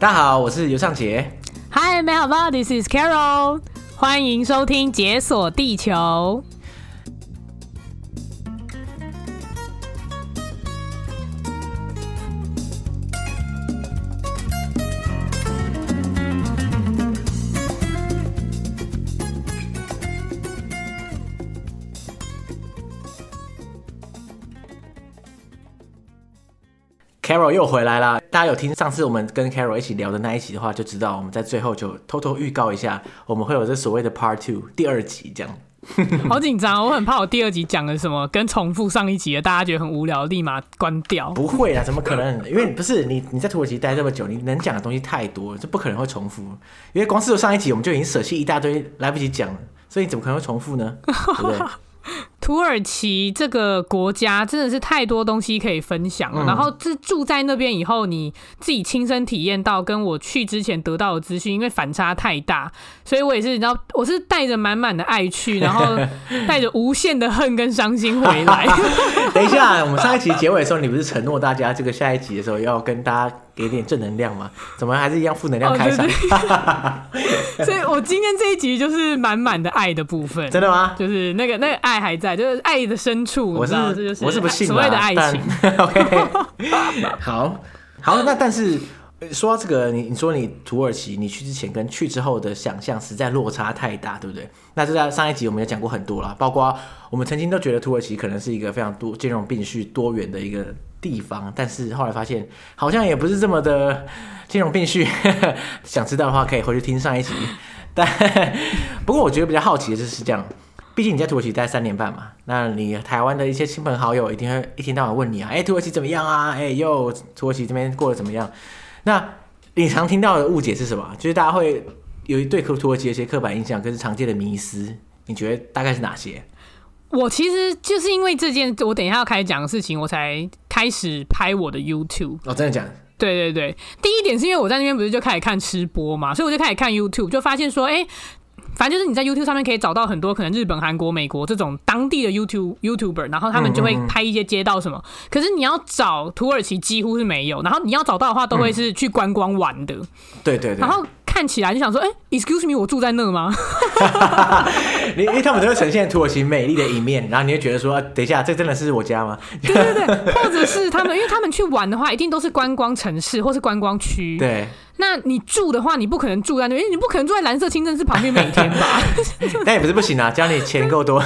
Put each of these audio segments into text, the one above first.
大家好，我是尤尚杰。Hi，美好吧，This is Carol，欢迎收听《解锁地球》。Carol 又回来啦，大家有听上次我们跟 Carol 一起聊的那一集的话，就知道我们在最后就偷偷预告一下，我们会有这所谓的 Part Two 第二集这样。好紧张，我很怕我第二集讲了什么跟重复上一集的，大家觉得很无聊，立马关掉。不会啊，怎么可能？因为不是你你在土耳其待这么久，你能讲的东西太多，就不可能会重复。因为光是上一集我们就已经舍弃一大堆，来不及讲了，所以你怎么可能会重复呢？对不对？土耳其这个国家真的是太多东西可以分享了，嗯、然后是住在那边以后，你自己亲身体验到，跟我去之前得到的资讯，因为反差太大，所以我也是，你知道，我是带着满满的爱去，然后 带着无限的恨跟伤心回来。等一下，我们上一集结尾的时候，你不是承诺大家这个下一集的时候要跟大家给点正能量嘛？怎么还是一样负能量开场？哦、对对 所以，我今天这一集就是满满的爱的部分。真的吗？就是那个那个爱还在。就是爱的深处，我是这就是我是不信所谓的爱情。OK，好好，那但是说到这个，你你说你土耳其，你去之前跟去之后的想象实在落差太大，对不对？那就在上一集我们也讲过很多了，包括我们曾经都觉得土耳其可能是一个非常多兼容并蓄、多元的一个地方，但是后来发现好像也不是这么的兼容并蓄。想知道的话，可以回去听上一集。但 不过我觉得比较好奇的就是这样。毕竟你在土耳其待三年半嘛，那你台湾的一些亲朋好友一定会一天到晚问你啊，哎、土耳其怎么样啊？哎、欸，又土耳其这边过得怎么样？那你常听到的误解是什么？就是大家会有一对土耳其的一些刻板印象，跟常见的迷思，你觉得大概是哪些？我其实就是因为这件，我等一下要开始讲的事情，我才开始拍我的 YouTube。哦，真的假的？对对对，第一点是因为我在那边不是就开始看吃播嘛，所以我就开始看 YouTube，就发现说，哎、欸。反正就是你在 YouTube 上面可以找到很多可能日本、韩国、美国这种当地的 YouTube YouTuber，然后他们就会拍一些街道什么。可是你要找土耳其几乎是没有，然后你要找到的话都会是去观光玩的。对对对。然后看起来就想说，哎，Excuse me，我住在那吗？因为他们都会呈现土耳其美丽的一面，然后你会觉得说，等一下，这真的是我家吗？对对对，或者是他们，因为他们去玩的话，一定都是观光城市或是观光区。对。那你住的话，你不可能住在那边，你不可能住在蓝色清真寺旁边每天吧？那也不是不行啊，只要你钱够多。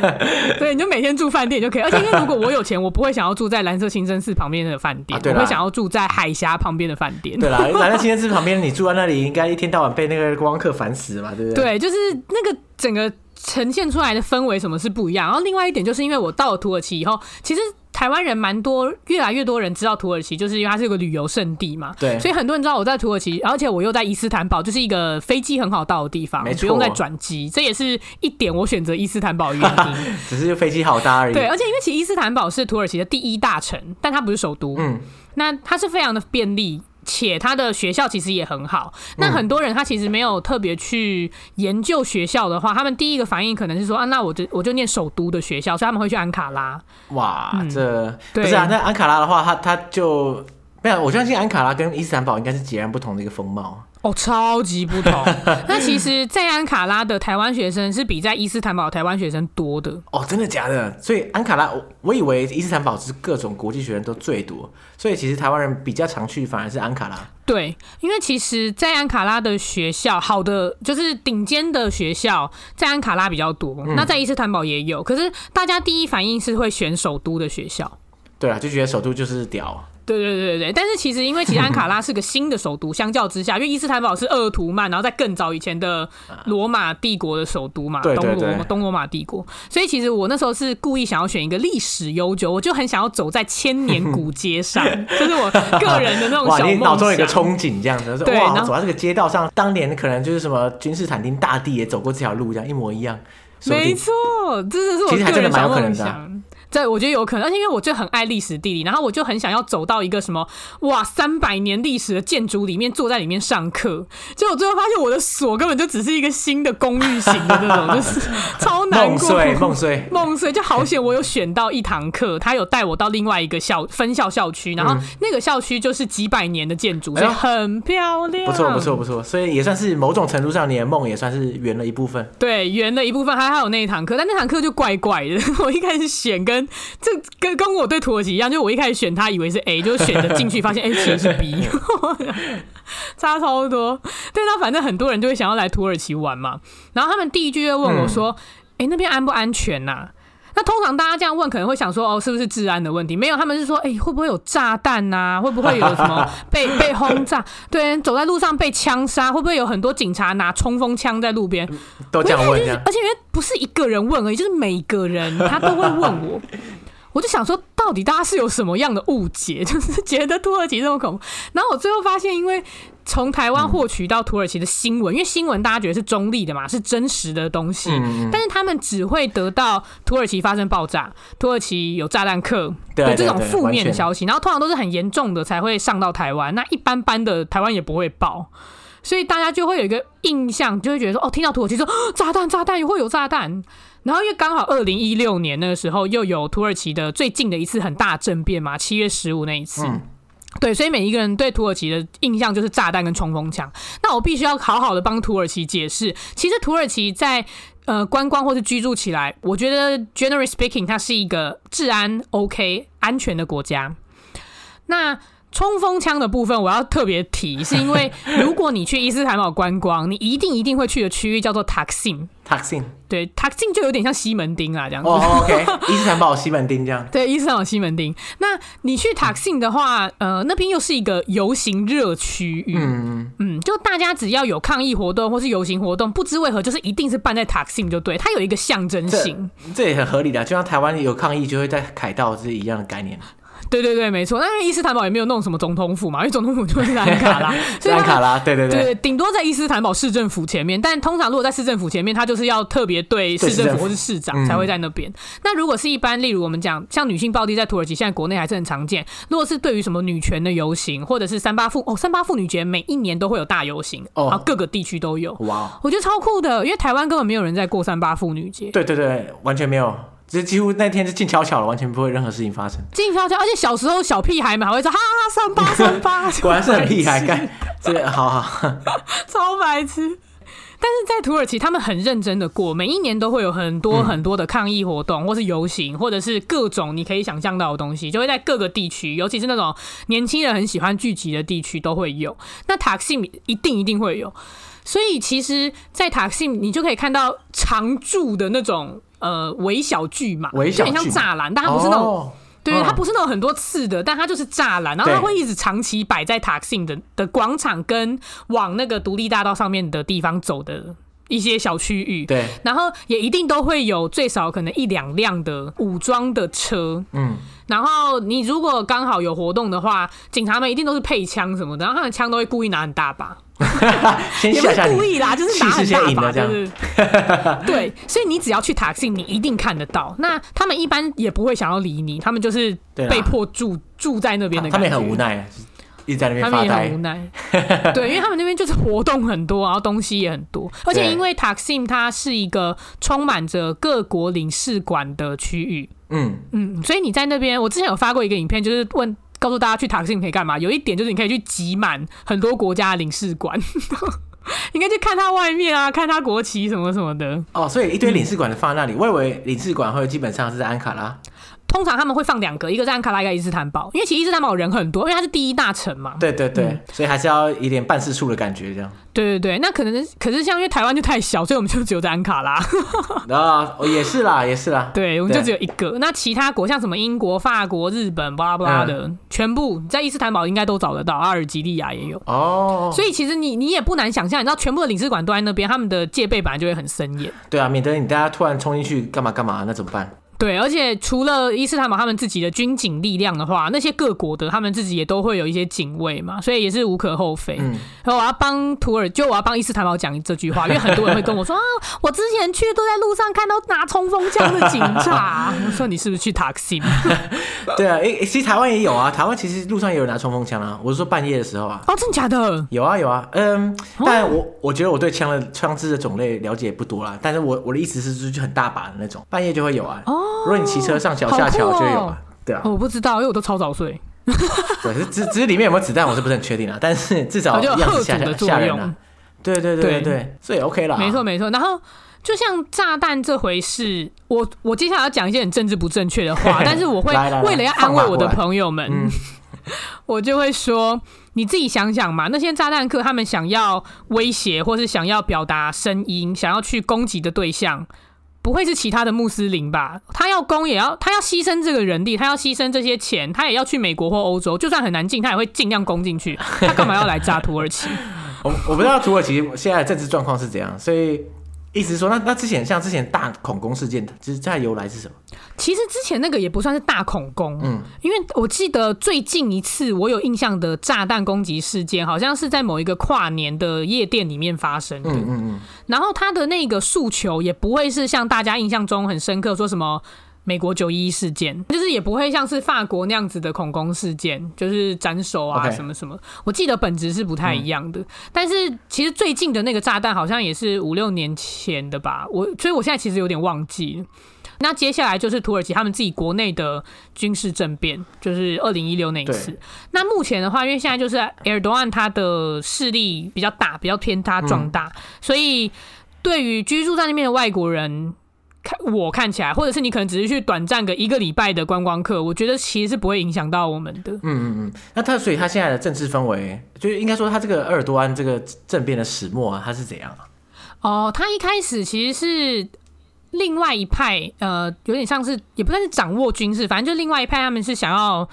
对，你就每天住饭店就可以。而且因为如果我有钱，我不会想要住在蓝色清真寺旁边的饭店，啊、我会想要住在海峡旁边的饭店。对啦，蓝色清真寺旁边，你住在那里，应该一天到晚被那个观光客烦死嘛，对不对？对，就是那个整个呈现出来的氛围什么是不一样。然后另外一点就是因为我到了土耳其以后，其实。台湾人蛮多，越来越多人知道土耳其，就是因为它是一个旅游胜地嘛。对，所以很多人知道我在土耳其，而且我又在伊斯坦堡，就是一个飞机很好到的地方，不用再转机。这也是一点我选择伊斯坦堡的原因。只是飞机好搭而已。对，而且因为其实伊斯坦堡是土耳其的第一大城，但它不是首都。嗯，那它是非常的便利。且他的学校其实也很好。那很多人他其实没有特别去研究学校的话，他们第一个反应可能是说啊，那我就我就念首都的学校，所以他们会去安卡拉。哇，嗯、这不是啊？那安卡拉的话，他他就没有。我相信安卡拉跟伊斯坦堡应该是截然不同的一个风貌。哦，超级不同。那其实，在安卡拉的台湾学生是比在伊斯坦堡的台湾学生多的。哦，真的假的？所以安卡拉，我，我以为伊斯坦堡是各种国际学生都最多，所以其实台湾人比较常去，反而是安卡拉。对，因为其实，在安卡拉的学校，好的就是顶尖的学校，在安卡拉比较多。嗯、那在伊斯坦堡也有，可是大家第一反应是会选首都的学校。对啊，就觉得首都就是屌。对对对对，但是其实因为其实安卡拉是个新的首都，相较之下，因为伊斯坦堡是鄂图曼，然后在更早以前的罗马帝国的首都嘛，东罗东罗马帝国，所以其实我那时候是故意想要选一个历史悠久，我就很想要走在千年古街上，这是我个人的那种小梦想。哇，你脑中有一个憧憬这样子，对，哇，走在这个街道上，当年可能就是什么君士坦丁大帝也走过这条路，这样一模一样。没错，这是我个人的小梦想。对，我觉得有可能，而且因为我就很爱历史地理，然后我就很想要走到一个什么哇三百年历史的建筑里面，坐在里面上课。结果最后发现我的锁根本就只是一个新的公寓型的那种，就是 超难过。梦碎，梦碎，梦碎，就好险我有选到一堂课，他有带我到另外一个校分校校区，然后那个校区就是几百年的建筑，所以很漂亮。不错，不错，不错，所以也算是某种程度上你的梦也算是圆了一部分。对，圆了一部分，还还有那一堂课，但那堂课就怪怪的。我一开始选跟 这跟跟我对土耳其一样，就我一开始选他以为是 A，就选的进去发现哎其实是 B，差超多。但，那反正很多人就会想要来土耳其玩嘛，然后他们第一句就问我说：“哎、嗯，那边安不安全呐、啊？”那通常大家这样问，可能会想说：“哦，是不是治安的问题？”没有，他们是说：“哎，会不会有炸弹呐？会不会有什么 被被轰炸？对，走在路上被枪杀，会不会有很多警察拿冲锋枪在路边？”都这样问，就是，而且因为不是一个人问而已，就是每个人他都会问我。我就想说，到底大家是有什么样的误解，就是觉得土耳其这么恐怖？然后我最后发现，因为从台湾获取到土耳其的新闻，因为新闻大家觉得是中立的嘛，是真实的东西，但是他们只会得到土耳其发生爆炸，土耳其有炸弹客的这种负面的消息，然后通常都是很严重的才会上到台湾，那一般般的台湾也不会报，所以大家就会有一个印象，就会觉得说，哦，听到土耳其说炸弹，炸弹也会有炸弹。然后因为刚好二零一六年那个时候又有土耳其的最近的一次很大政变嘛，七月十五那一次，嗯、对，所以每一个人对土耳其的印象就是炸弹跟冲锋枪。那我必须要好好的帮土耳其解释，其实土耳其在呃观光或是居住起来，我觉得 generally speaking，它是一个治安 OK 安全的国家。那冲锋枪的部分我要特别提，是因为 如果你去伊斯坦堡观光，你一定一定会去的区域叫做 Taksim。Taksim 对 Taksim 就有点像西门町啊，这样子。哦，OK，伊斯坦堡西门町这样。对，伊斯坦堡西门町。那你去 Taksim 的话，呃，那边又是一个游行热区域。嗯嗯，就大家只要有抗议活动或是游行活动，不知为何就是一定是办在 Taksim 就对，它有一个象征性。这，这也很合理的，就像台湾有抗议就会在凯道是一样的概念。对对对，没错。那因为伊斯坦堡也没有弄什么总统府嘛，因为总统府就是在安卡拉，是安卡拉。对对对，对，顶多在伊斯坦堡市政府前面。但通常如果在市政府前面，他就是要特别对市政府或是市长才会在那边。嗯、那如果是一般，例如我们讲像女性暴力在土耳其现在国内还是很常见。如果是对于什么女权的游行，或者是三八妇哦，三八妇女节每一年都会有大游行，哦，然后各个地区都有。哇，我觉得超酷的，因为台湾根本没有人在过三八妇女节。对对对，完全没有。这几乎那天就静悄悄了，完全不会任何事情发生。静悄悄，而且小时候小屁孩们还会说哈哈三八三八，果然是很屁孩干。这个好好，超白痴。但是在土耳其，他们很认真的过，每一年都会有很多很多的抗议活动，嗯、或是游行，或者是各种你可以想象到的东西，就会在各个地区，尤其是那种年轻人很喜欢聚集的地区都会有。那塔克辛一定一定会有，所以其实，在塔克辛你就可以看到常驻的那种。呃，微小巨马，有点像栅栏，但它不是那种，哦、对，它不是那种很多刺的，但它就是栅栏，然后它会一直长期摆在塔克辛的的广场跟往那个独立大道上面的地方走的一些小区域，对，然后也一定都会有最少可能一两辆的武装的车，嗯，然后你如果刚好有活动的话，警察们一定都是配枪什么的，然后他的枪都会故意拿很大把。也不故意啦，就是打很大把，就是 对，所以你只要去塔克辛，你一定看得到。那他们一般也不会想要理你，他们就是被迫住住在那边的。他们也很无奈，一直在那边发呆。他们也很无奈，对，因为他们那边就是活动很多，然后东西也很多，而且因为塔克辛它是一个充满着各国领事馆的区域，嗯嗯，所以你在那边，我之前有发过一个影片，就是问。告诉大家去塔克辛可以干嘛？有一点就是你可以去挤满很多国家领事馆，应该去看他外面啊，看他国旗什么什么的。哦，所以一堆领事馆的放在那里，嗯、我以为领事馆会基本上是在安卡拉。通常他们会放两个，一个在安卡拉，一个伊斯坦堡，因为其实伊斯坦堡人很多，因为它是第一大城嘛。对对对，嗯、所以还是要一点办事处的感觉，这样。对对对，那可能可是像因为台湾就太小，所以我们就只有在安卡拉。啊，也是啦，也是啦。对，我们就只有一个。那其他国像什么英国、法国、日本，巴拉巴拉的，嗯、全部在伊斯坦堡应该都找得到，阿尔及利亚也有。哦。所以其实你你也不难想象，你知道全部的领事馆都在那边，他们的戒备本来就会很森严。对啊，免得你大家突然冲进去干嘛干嘛，那怎么办？对，而且除了伊斯坦堡他们自己的军警力量的话，那些各国的他们自己也都会有一些警卫嘛，所以也是无可厚非。嗯，然后我要帮土耳，就我要帮伊斯坦堡讲这句话，因为很多人会跟我说 啊，我之前去都在路上看到拿冲锋枪的警察，我说你是不是去塔克西？对啊，诶，其实台湾也有啊，台湾其实路上也有拿冲锋枪啊。我是说半夜的时候啊。哦，真的假的？有啊有啊，嗯，但我我觉得我对枪的枪支的种类了解不多啦，但是我我的意思是，就很大把的那种，半夜就会有啊。哦。如果你骑车上桥下桥就有啊，对啊。我不知道，因为我都超早睡。对，只只是里面有没有子弹，我是不是很确定啊。但是至少要吓吓人啊。对对对对对，所以 OK 了。没错没错。然后就像炸弹这回事，我我接下来要讲一些很政治不正确的话，但是我会为了要安慰我的朋友们，我就会说，你自己想想嘛，那些炸弹客他们想要威胁或是想要表达声音，想要去攻击的对象。不会是其他的穆斯林吧？他要攻也要，他要牺牲这个人力，他要牺牲这些钱，他也要去美国或欧洲，就算很难进，他也会尽量攻进去。他干嘛要来炸土耳其？我我不知道土耳其现在的政治状况是怎样，所以。意思是说，那那之前像之前大恐攻事件，就是它由来是什么？其实之前那个也不算是大恐攻，嗯，因为我记得最近一次我有印象的炸弹攻击事件，好像是在某一个跨年的夜店里面发生的，嗯嗯嗯。然后他的那个诉求也不会是像大家印象中很深刻，说什么。美国九一一事件，就是也不会像是法国那样子的恐攻事件，就是斩首啊什么什么。我记得本质是不太一样的，嗯、但是其实最近的那个炸弹好像也是五六年前的吧。我所以我现在其实有点忘记。那接下来就是土耳其他们自己国内的军事政变，就是二零一六那一次。那目前的话，因为现在就是埃尔多安他的势力比较大，比较偏他壮大，嗯、所以对于居住在那边的外国人。看我看起来，或者是你可能只是去短暂个一个礼拜的观光客，我觉得其实是不会影响到我们的。嗯嗯嗯。那他所以他现在的政治氛围，就是应该说他这个鄂尔多安这个政变的始末啊，他是怎样啊？哦，他一开始其实是另外一派，呃，有点像是也不算是掌握军事，反正就另外一派，他们是想要。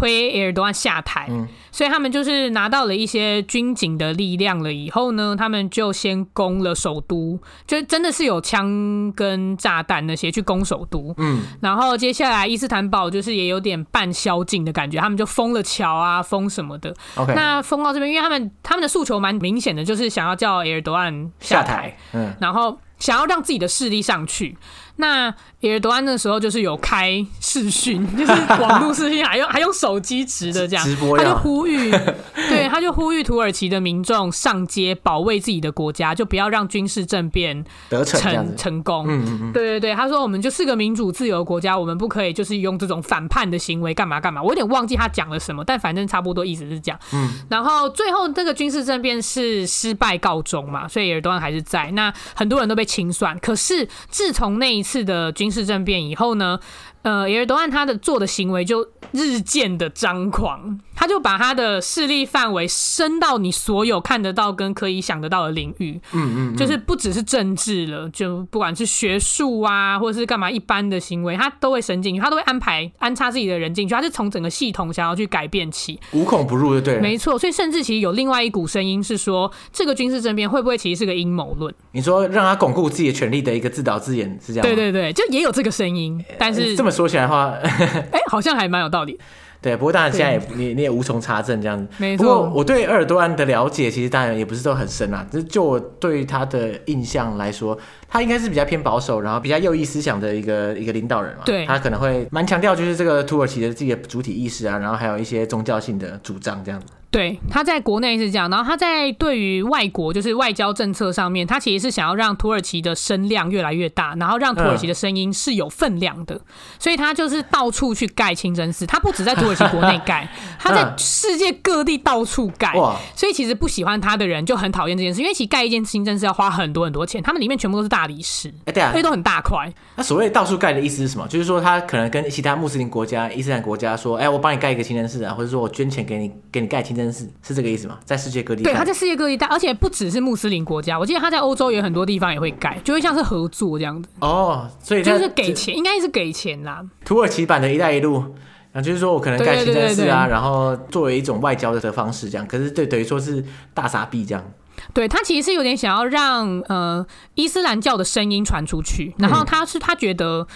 推埃尔多安下台，嗯、所以他们就是拿到了一些军警的力量了。以后呢，他们就先攻了首都，就真的是有枪跟炸弹那些去攻首都。嗯，然后接下来伊斯坦堡就是也有点半宵禁的感觉，他们就封了桥啊，封什么的。Okay 那封到这边，因为他们他们的诉求蛮明显的，就是想要叫埃尔多安下台，下台嗯，然后想要让自己的势力上去。那埃尔多安那时候就是有开视讯，就是网络视讯，还用还用手机直的这样，直播他就呼吁，对，他就呼吁土耳其的民众上街保卫自己的国家，就不要让军事政变得成成功。嗯嗯嗯，对对对，他说我们就是个民主自由国家，我们不可以就是用这种反叛的行为干嘛干嘛。我有点忘记他讲了什么，但反正差不多意思是这样。嗯，然后最后这个军事政变是失败告终嘛，所以埃尔多安还是在，那很多人都被清算。可是自从那一。次的军事政变以后呢，呃，埃尔多安他的做的行为就日渐的张狂，他就把他的势力范围伸到你所有看得到跟可以想得到的领域，嗯嗯，嗯就是不只是政治了，就不管是学术啊，或者是干嘛一般的行为，他都会伸进去，他都会安排安插自己的人进去，他是从整个系统想要去改变起，无孔不入，就对，没错。所以甚至其实有另外一股声音是说，这个军事政变会不会其实是个阴谋论？你说让他巩固自己的权力的一个自导自演是这样？对对对，就也有这个声音，但是这么说起来的话。哎、欸，好像还蛮有道理。对，不过当然现在也你你也无从查证这样子。没错。不过我对鄂尔多安的了解，其实当然也不是都很深啊。就就我对他的印象来说，他应该是比较偏保守，然后比较右翼思想的一个一个领导人嘛。对。他可能会蛮强调就是这个土耳其的自己的主体意识啊，然后还有一些宗教性的主张这样子。对，他在国内是这样，然后他在对于外国就是外交政策上面，他其实是想要让土耳其的声量越来越大，然后让土耳其的声音是有分量的，嗯、所以他就是到处去盖清真寺，他不止在土耳其国内盖，他在世界各地到处盖，哇所以其实不喜欢他的人就很讨厌这件事，因为其实盖一间清真寺要花很多很多钱，他们里面全部都是大理石，哎对啊，所以都很大块。那所谓到处盖的意思是什么？就是说他可能跟其他穆斯林国家、伊斯兰国家说，哎，我帮你盖一个清真寺啊，或者说我捐钱给你，给你盖清真寺，是这个意思吗。在世界各地，对，他在世界各地，但而且不只是穆斯林国家，我记得他在欧洲也有很多地方也会盖，就会像是合作这样子。哦，所以就是给钱，应该是给钱啦。土耳其版的一带一路，啊，就是说我可能盖清真寺啊，然后作为一种外交的方式这样。可是对，等于说是大傻逼这样。对，他其实是有点想要让呃伊斯兰教的声音传出去，然后他是他觉得。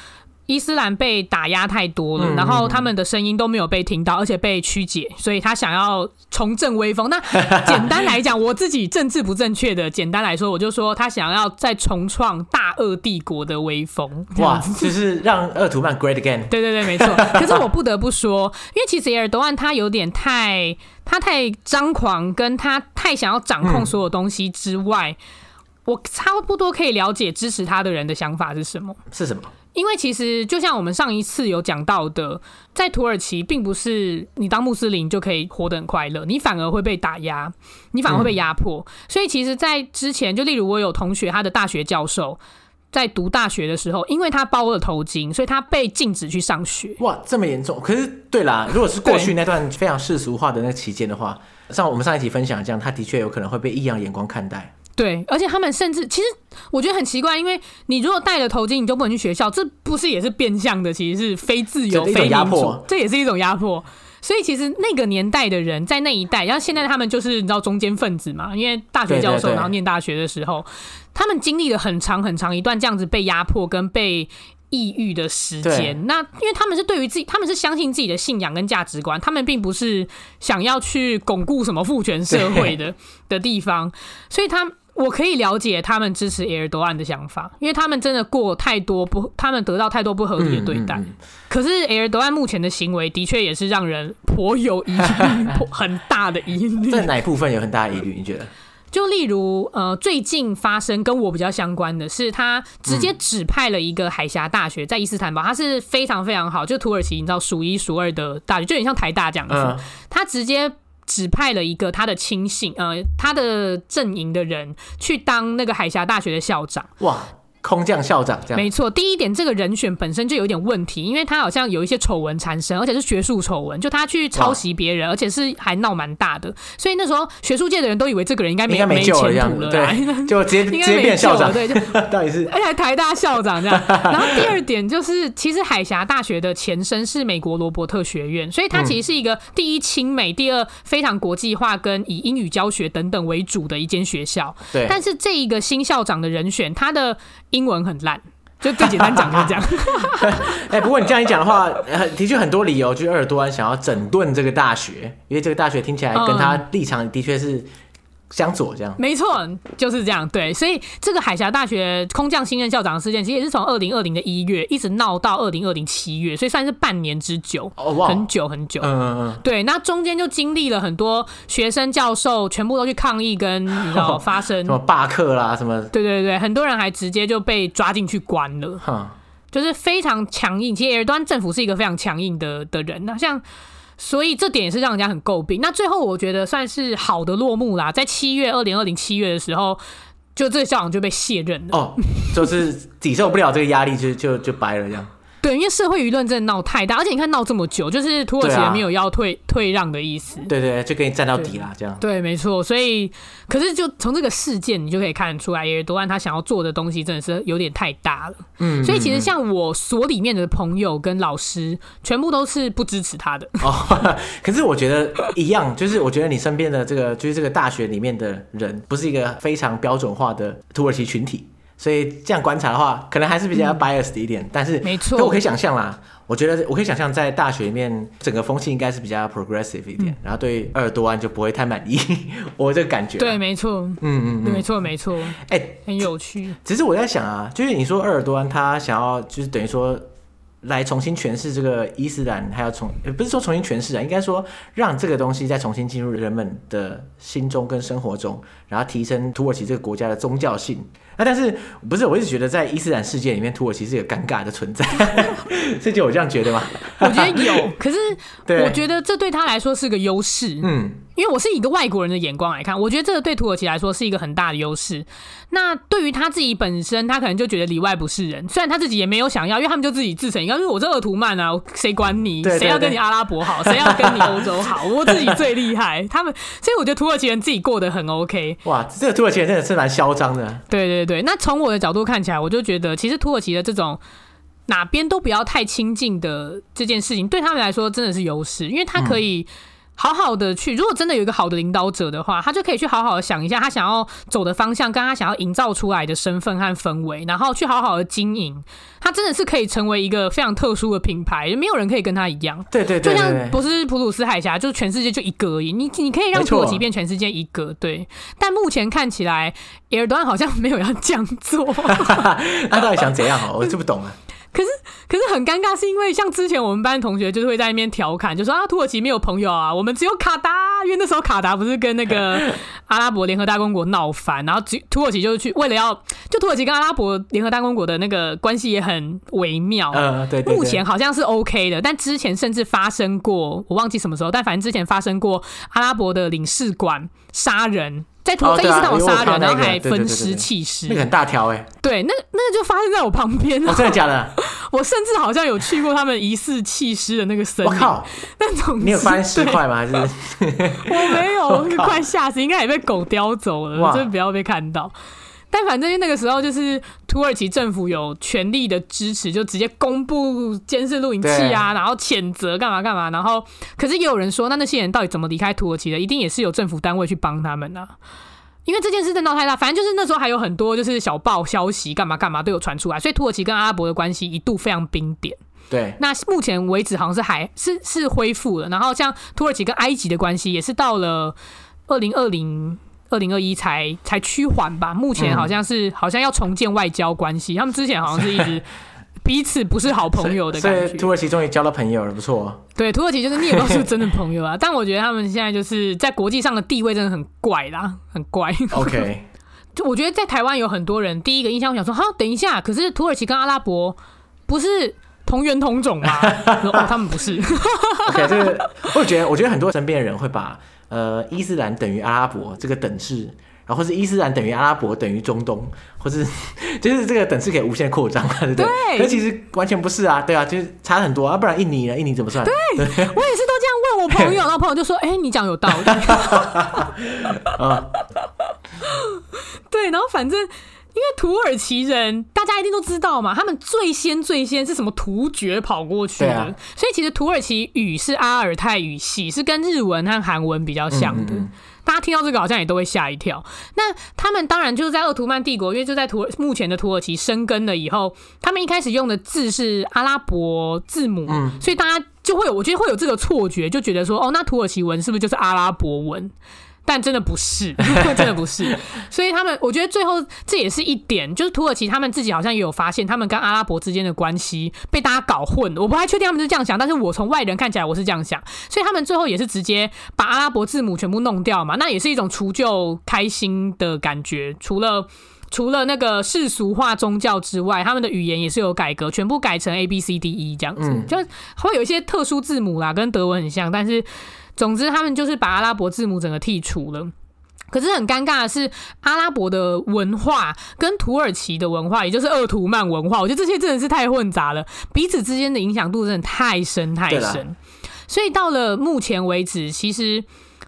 伊斯兰被打压太多了，然后他们的声音都没有被听到，而且被曲解，所以他想要重振威风。那 简单来讲，我自己政治不正确的，简单来说，我就说他想要再重创大恶帝国的威风。哇，就是让恶图曼 great again。对对对，没错。可是我不得不说，因为其实埃尔多安他有点太他太张狂，跟他太想要掌控所有东西之外，我差不多可以了解支持他的人的想法是什么？是什么？因为其实就像我们上一次有讲到的，在土耳其并不是你当穆斯林就可以活得很快乐，你反而会被打压，你反而会被压迫。所以其实，在之前，就例如我有同学，他的大学教授在读大学的时候，因为他包了头巾，所以他被禁止去上学。哇，这么严重！可是对啦，如果是过去那段非常世俗化的那期间的话，像我们上一期分享这样，他的确有可能会被异样眼光看待。对，而且他们甚至其实我觉得很奇怪，因为你如果戴了头巾，你就不能去学校，这不是也是变相的，其实是非自由、非压迫，这也是一种压迫。所以其实那个年代的人在那一代，然后现在他们就是你知道中间分子嘛，因为大学教授，然后念大学的时候，他们经历了很长很长一段这样子被压迫跟被抑郁的时间。那因为他们是对于自己，他们是相信自己的信仰跟价值观，他们并不是想要去巩固什么父权社会的 的地方，所以他。我可以了解他们支持埃尔多安的想法，因为他们真的过太多不，他们得到太多不合理的对待。嗯嗯嗯、可是埃尔多安目前的行为的确也是让人颇有疑虑，很大的疑虑。在哪部分有很大的疑虑？你觉得？就例如，呃，最近发生跟我比较相关的是，他直接指派了一个海峡大学在伊斯坦堡，他是非常非常好，就土耳其你知道数一数二的大学，就有点像台大这样子。他直接。指派了一个他的亲信，呃，他的阵营的人去当那个海峡大学的校长。哇！空降校长这样没错。第一点，这个人选本身就有点问题，因为他好像有一些丑闻缠身，而且是学术丑闻，就他去抄袭别人，而且是还闹蛮大的。所以那时候学术界的人都以为这个人应该没没前途了，对，就直接 直接变校长，对，就 到底是而且还台大校长这样。然后第二点就是，其实海峡大学的前身是美国罗伯特学院，所以它其实是一个第一亲美，第二非常国际化，跟以英语教学等等为主的一间学校。对，但是这一个新校长的人选，他的。英文很烂，就最简单讲就是这样。哎，不过你这样一讲的话，的确很多理由，就是鄂尔多安想要整顿这个大学，因为这个大学听起来跟他立场的确是。相左这样，没错，就是这样。对，所以这个海峡大学空降新任校长的事件，其实也是从二零二零的一月一直闹到二零二零七月，所以算是半年之久，很久很久。嗯嗯嗯。对，那中间就经历了很多学生、教授全部都去抗议，跟 你知道发生什么罢课啦什么。对对对，很多人还直接就被抓进去关了。哼，就是非常强硬。其实埃尔多安政府是一个非常强硬的的人，那像。所以这点也是让人家很诟病。那最后我觉得算是好的落幕啦，在七月二零二零七月的时候，就这个校长就被卸任了。哦，就是抵受不了这个压力就，就就就掰了这样。对，因为社会舆论真的闹太大，而且你看闹这么久，就是土耳其人没有要退、啊、退让的意思。对对，就跟你站到底啦，这样。对，没错。所以，可是就从这个事件，你就可以看得出来，埃尔多安他想要做的东西真的是有点太大了。嗯。所以其实像我所里面的朋友跟老师，全部都是不支持他的。哦，可是我觉得一样，就是我觉得你身边的这个，就是这个大学里面的人，不是一个非常标准化的土耳其群体。所以这样观察的话，可能还是比较 biased 一点，嗯、但是没错，我可以想象啦。我觉得我可以想象，在大学里面，整个风气应该是比较 progressive 一点，嗯、然后对鄂尔多安就不会太满意。我这个感觉，对，没错，嗯嗯，没错没错。哎、欸，很有趣。只是我在想啊，就是你说鄂尔多安他想要，就是等于说来重新诠释这个伊斯兰，还要重，不是说重新诠释啊，应该说让这个东西再重新进入人们的心中跟生活中，然后提升土耳其这个国家的宗教性。啊，但是不是？我一直觉得在伊斯兰世界里面，土耳其是一个尴尬的存在，是就我这样觉得吗？我觉得有，可是 我觉得这对他来说是个优势。嗯。因为我是以一个外国人的眼光来看，我觉得这个对土耳其来说是一个很大的优势。那对于他自己本身，他可能就觉得里外不是人。虽然他自己也没有想要，因为他们就自己自成一个，因为我这鄂图曼啊，谁管你？谁要跟你阿拉伯好？谁要跟你欧洲好？我自己最厉害。他们，所以我觉得土耳其人自己过得很 OK。哇，这个土耳其人真的是蛮嚣张的。对对对，那从我的角度看起来，我就觉得其实土耳其的这种哪边都不要太亲近的这件事情，对他们来说真的是优势，因为他可以。好好的去，如果真的有一个好的领导者的话，他就可以去好好的想一下他想要走的方向，跟他想要营造出来的身份和氛围，然后去好好的经营。他真的是可以成为一个非常特殊的品牌，没有人可以跟他一样。对对对，对，就像不是普鲁斯海峡，就是全世界就一个而已。你你可以让土耳其变全世界一个，对。但目前看起来，埃尔多安好像没有要这样做。他到底想怎样？我就不懂了。可是，可是很尴尬，是因为像之前我们班同学就是会在那边调侃，就说啊，土耳其没有朋友啊，我们只有卡达。因为那时候卡达不是跟那个 阿拉伯联合大公国闹翻，然后土耳其就是去为了要，就土耳其跟阿拉伯联合大公国的那个关系也很微妙。嗯，对。目前好像是 OK 的，但之前甚至发生过，我忘记什么时候，但反正之前发生过阿拉伯的领事馆杀人。在土，在伊斯坦堡杀人，然后还分尸弃尸，那个很大条哎。对，那那个就发生在我旁边。哦，真的假的？我甚至好像有去过他们疑似弃尸的那个森林。我靠！那种你有发现尸块吗？还是我没有，我快吓死，应该也被狗叼走了，真的不要被看到。但反正那个时候就是土耳其政府有全力的支持，就直接公布监视录影器啊，然后谴责干嘛干嘛，然后可是也有人说，那那些人到底怎么离开土耳其的？一定也是有政府单位去帮他们呢、啊。因为这件事真闹太大，反正就是那时候还有很多就是小报消息干嘛干嘛都有传出来，所以土耳其跟阿拉伯的关系一度非常冰点。对，那目前为止好像是还是是恢复了，然后像土耳其跟埃及的关系也是到了二零二零。二零二一才才趋缓吧，目前好像是、嗯、好像要重建外交关系，他们之前好像是一直 彼此不是好朋友的感觉。土耳其终于交到朋友了，不错。对，土耳其就是你也不是不是真的朋友啊，但我觉得他们现在就是在国际上的地位真的很怪啦，很怪。OK，就我觉得在台湾有很多人第一个印象我想说，哈，等一下，可是土耳其跟阿拉伯不是同源同种吗？哦，他们不是。OK，这个我觉得我觉得很多身边的人会把。呃，伊斯兰等于阿拉伯这个等式，然后或是伊斯兰等于阿拉伯等于中东，或是 就是这个等式可以无限扩张，对不对？对。可其实完全不是啊，对啊，就是差很多啊，不然印尼呢？印尼怎么算？对，对我也是都这样问我朋友，然后朋友就说：“哎、欸，你讲有道理。”对，然后反正。因为土耳其人，大家一定都知道嘛，他们最先最先是什么突厥跑过去的，啊、所以其实土耳其语是阿尔泰语系，是跟日文和韩文比较像的。嗯嗯，大家听到这个好像也都会吓一跳。那他们当然就是在鄂图曼帝国，因为就在土目前的土耳其生根了以后，他们一开始用的字是阿拉伯字母，嗯、所以大家就会有，我觉得会有这个错觉，就觉得说，哦，那土耳其文是不是就是阿拉伯文？但真的不是，真的不是，所以他们，我觉得最后这也是一点，就是土耳其他们自己好像也有发现，他们跟阿拉伯之间的关系被大家搞混。我不太确定他们是这样想，但是我从外人看起来我是这样想，所以他们最后也是直接把阿拉伯字母全部弄掉嘛，那也是一种除旧开心的感觉。除了除了那个世俗化宗教之外，他们的语言也是有改革，全部改成 A B C D E 这样子，就会有一些特殊字母啦，跟德文很像，但是。总之，他们就是把阿拉伯字母整个剔除了。可是很尴尬的是，阿拉伯的文化跟土耳其的文化，也就是鄂图曼文化，我觉得这些真的是太混杂了，彼此之间的影响度真的太深太深。所以到了目前为止，其实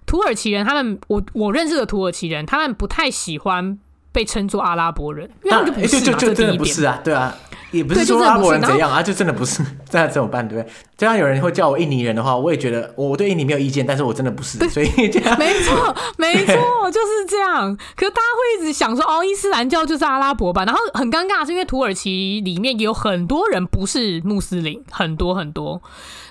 土耳其人他们，我我认识的土耳其人，他们不太喜欢被称作阿拉伯人，因为他们就不是嘛，这真的不是啊，对啊。也不是说阿拉伯人怎样啊，就真的不是，这样怎么办？对不对？这样有人会叫我印尼人的话，我也觉得我对印尼没有意见，但是我真的不是，所以这样 没错，没错，就是这样。可是大家会一直想说，哦，伊斯兰教就是阿拉伯吧？然后很尴尬，是因为土耳其里面也有很多人不是穆斯林，很多很多。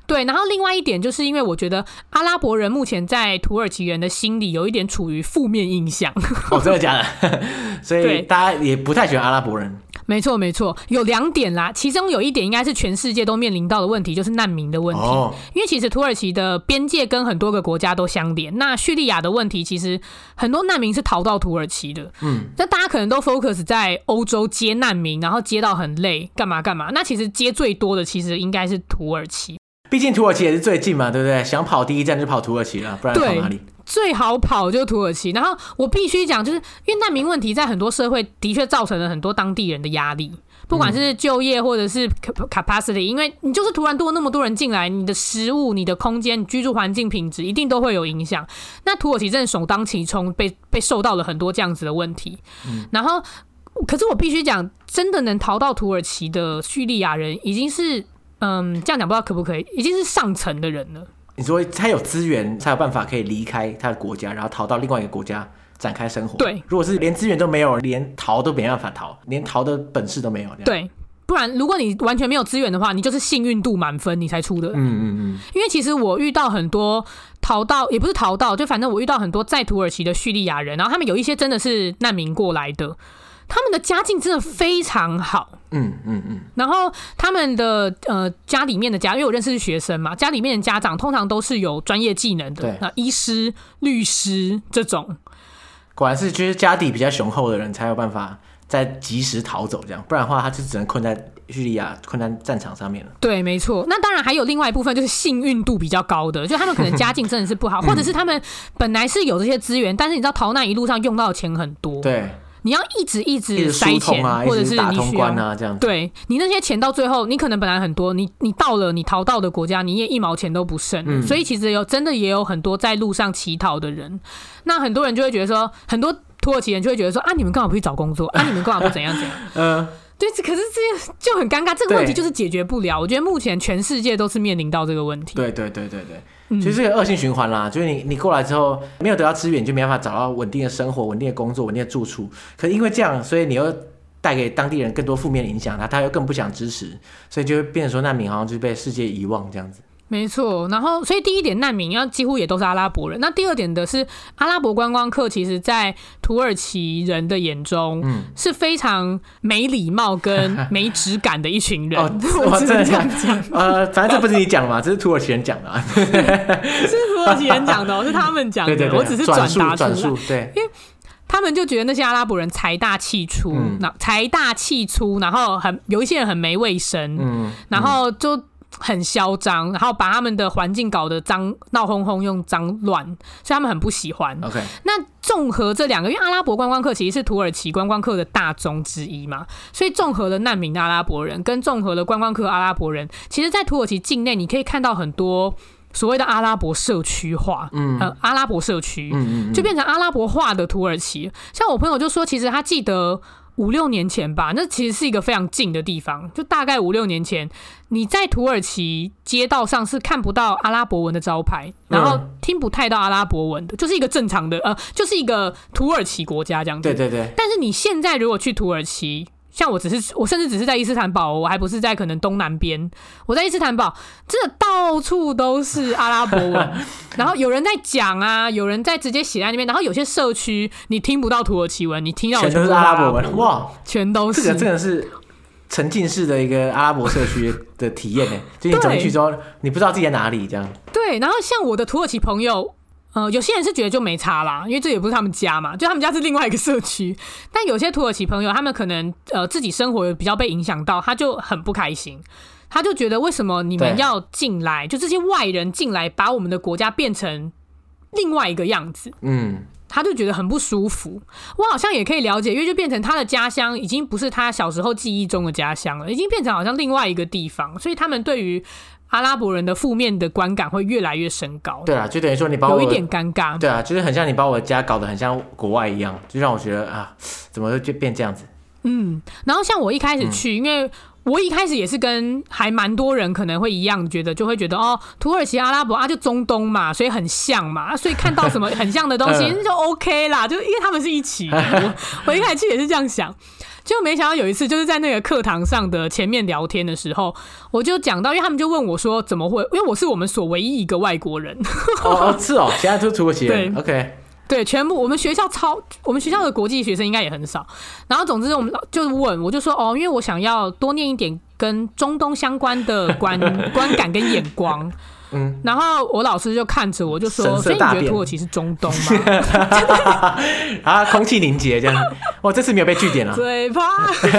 对，然后另外一点就是因为我觉得阿拉伯人目前在土耳其人的心里有一点处于负面印象。哦，真的假的？所以大家也不太喜欢阿拉伯人。没错，没错，有两点啦。其中有一点应该是全世界都面临到的问题，就是难民的问题。哦。因为其实土耳其的边界跟很多个国家都相连。那叙利亚的问题，其实很多难民是逃到土耳其的。嗯。那大家可能都 focus 在欧洲接难民，然后接到很累，干嘛干嘛。那其实接最多的，其实应该是土耳其。毕竟土耳其也是最近嘛，对不对？想跑第一站就跑土耳其了，不然跑哪里？最好跑就是土耳其。然后我必须讲，就是因为难民问题在很多社会的确造成了很多当地人的压力，不管是就业或者是 capacity，因为你就是突然多那么多人进来，你的食物、你的空间、居住环境品质一定都会有影响。那土耳其真的首当其冲，被被受到了很多这样子的问题。然后，可是我必须讲，真的能逃到土耳其的叙利亚人，已经是嗯，这样讲不知道可不可以，已经是上层的人了。你说他有资源才有办法可以离开他的国家，然后逃到另外一个国家展开生活。对，如果是连资源都没有，连逃都没办法逃，连逃的本事都没有。对，不然如果你完全没有资源的话，你就是幸运度满分，你才出的。嗯嗯嗯。因为其实我遇到很多逃到，也不是逃到，就反正我遇到很多在土耳其的叙利亚人，然后他们有一些真的是难民过来的。他们的家境真的非常好，嗯嗯嗯，然后他们的呃家里面的家，因为我认识是学生嘛，家里面的家长通常都是有专业技能的，那医师、律师这种，果然是就是家底比较雄厚的人才有办法在及时逃走，这样，不然的话他就只能困在叙利亚，困在战场上面了。对，没错。那当然还有另外一部分就是幸运度比较高的，就他们可能家境真的是不好，或者是他们本来是有这些资源，但是你知道逃难一路上用到的钱很多，对。你要一直一直塞钱，啊、或者是你需要啊，这样对你那些钱到最后，你可能本来很多，你你到了你逃到的国家，你也一毛钱都不剩。嗯、所以其实有真的也有很多在路上乞讨的人，那很多人就会觉得说，很多土耳其人就会觉得说啊，你们干嘛不去找工作？啊，你们干嘛不怎样怎样？嗯。对，可是这就很尴尬，这个问题就是解决不了。我觉得目前全世界都是面临到这个问题。对对对对对，嗯、其实这个恶性循环啦，就是你你过来之后没有得到资源，你就没办法找到稳定的生活、稳定的工作、稳定的住处。可因为这样，所以你又带给当地人更多负面影响，他他又更不想支持，所以就会变成说难民好像就被世界遗忘这样子。没错，然后所以第一点难民要几乎也都是阿拉伯人。那第二点的是阿拉伯观光客，其实，在土耳其人的眼中，嗯，是非常没礼貌跟没质感的一群人。哦，我只能这样讲。呃，反正这不是你讲嘛，这是土耳其人讲的，啊，是土耳其人讲的，是他们讲的。对对对，我只是转达出来。对，因为他们就觉得那些阿拉伯人财大气粗，那财、嗯、大气粗，然后很有一些人很没卫生，嗯，然后就。很嚣张，然后把他们的环境搞得脏闹哄哄，用脏乱，所以他们很不喜欢。OK，那综合这两个，因为阿拉伯观光客其实是土耳其观光客的大宗之一嘛，所以综合了难民的阿拉伯人跟综合了观光客阿拉伯人，其实，在土耳其境内你可以看到很多所谓的阿拉伯社区化，嗯，呃，阿拉伯社区，嗯嗯嗯，就变成阿拉伯化的土耳其。像我朋友就说，其实他记得。五六年前吧，那其实是一个非常近的地方，就大概五六年前，你在土耳其街道上是看不到阿拉伯文的招牌，然后听不太到阿拉伯文的，就是一个正常的，呃，就是一个土耳其国家这样子。对对对。但是你现在如果去土耳其，像我只是我甚至只是在伊斯坦堡，我还不是在可能东南边。我在伊斯坦堡，真的到处都是阿拉伯文，然后有人在讲啊，有人在直接写在那边，然后有些社区你听不到土耳其文，你听到的全都是阿拉伯文，哇，全都是。这个真的是沉浸式的一个阿拉伯社区的体验呢，就你 走进去之后，你不知道自己在哪里这样。对，然后像我的土耳其朋友。呃，有些人是觉得就没差啦，因为这也不是他们家嘛，就他们家是另外一个社区。但有些土耳其朋友，他们可能呃自己生活比较被影响到，他就很不开心，他就觉得为什么你们要进来，就这些外人进来，把我们的国家变成另外一个样子，嗯，他就觉得很不舒服。我好像也可以了解，因为就变成他的家乡已经不是他小时候记忆中的家乡了，已经变成好像另外一个地方，所以他们对于。阿拉伯人的负面的观感会越来越升高。对啊，就等于说你把我有一点尴尬。对啊，就是很像你把我的家搞得很像国外一样，就让我觉得啊，怎么会就变这样子？嗯，然后像我一开始去，嗯、因为我一开始也是跟还蛮多人可能会一样，觉得就会觉得哦，土耳其阿拉伯啊，就中东嘛，所以很像嘛，所以看到什么很像的东西 就 OK 啦，就因为他们是一起。我 我一开始去也是这样想。就没想到有一次，就是在那个课堂上的前面聊天的时候，我就讲到，因为他们就问我说，怎么会？因为我是我们所唯一一个外国人。哦，是哦，其他都是土耳其人。对，OK，对，全部我们学校超，我们学校的国际学生应该也很少。然后总之，我们就问，我就说，哦，因为我想要多念一点跟中东相关的观 观感跟眼光。嗯，然后我老师就看着我就说，所以你觉得土耳其是中东吗？啊，空气凝结这样，我这次没有被据点了。嘴巴，所以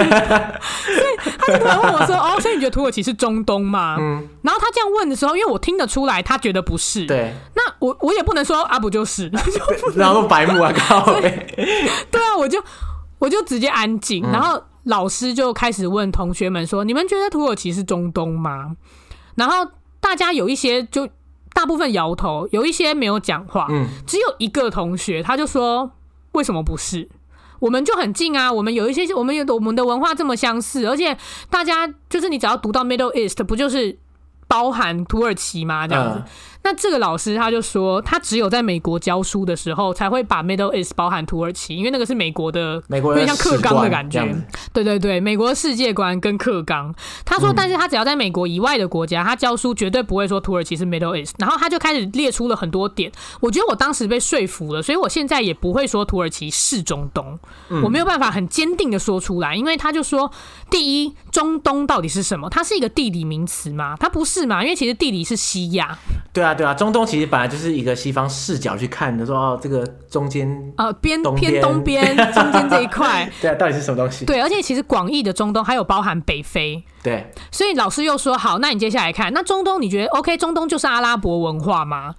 他就突然问我说，哦，所以你觉得土耳其是中东吗？嗯，然后他这样问的时候，因为我听得出来，他觉得不是。对，那我我也不能说阿，不就是，然后白目啊，靠！对啊，我就我就直接安静，然后老师就开始问同学们说，你们觉得土耳其是中东吗？然后。大家有一些就大部分摇头，有一些没有讲话。嗯，只有一个同学，他就说：“为什么不是？我们就很近啊，我们有一些，我们有我们的文化这么相似，而且大家就是你只要读到 Middle East，不就是包含土耳其吗？这样子。” uh. 那这个老师他就说，他只有在美国教书的时候才会把 Middle East 包含土耳其，因为那个是美国的，美国有点像课纲的感觉。对对对，美国的世界观跟课纲。他说，但是他只要在美国以外的国家，他教书绝对不会说土耳其是 Middle East。然后他就开始列出了很多点，我觉得我当时被说服了，所以我现在也不会说土耳其是中东，我没有办法很坚定的说出来，因为他就说，第一，中东到底是什么？它是一个地理名词吗？它不是嘛？因为其实地理是西亚。对啊，对啊，中东其实本来就是一个西方视角去看的，说哦，这个中间呃边偏东边 中间这一块，对啊，到底是什么东西？对，而且其实广义的中东还有包含北非。对，所以老师又说好，那你接下来看，那中东你觉得 OK？中东就是阿拉伯文化吗？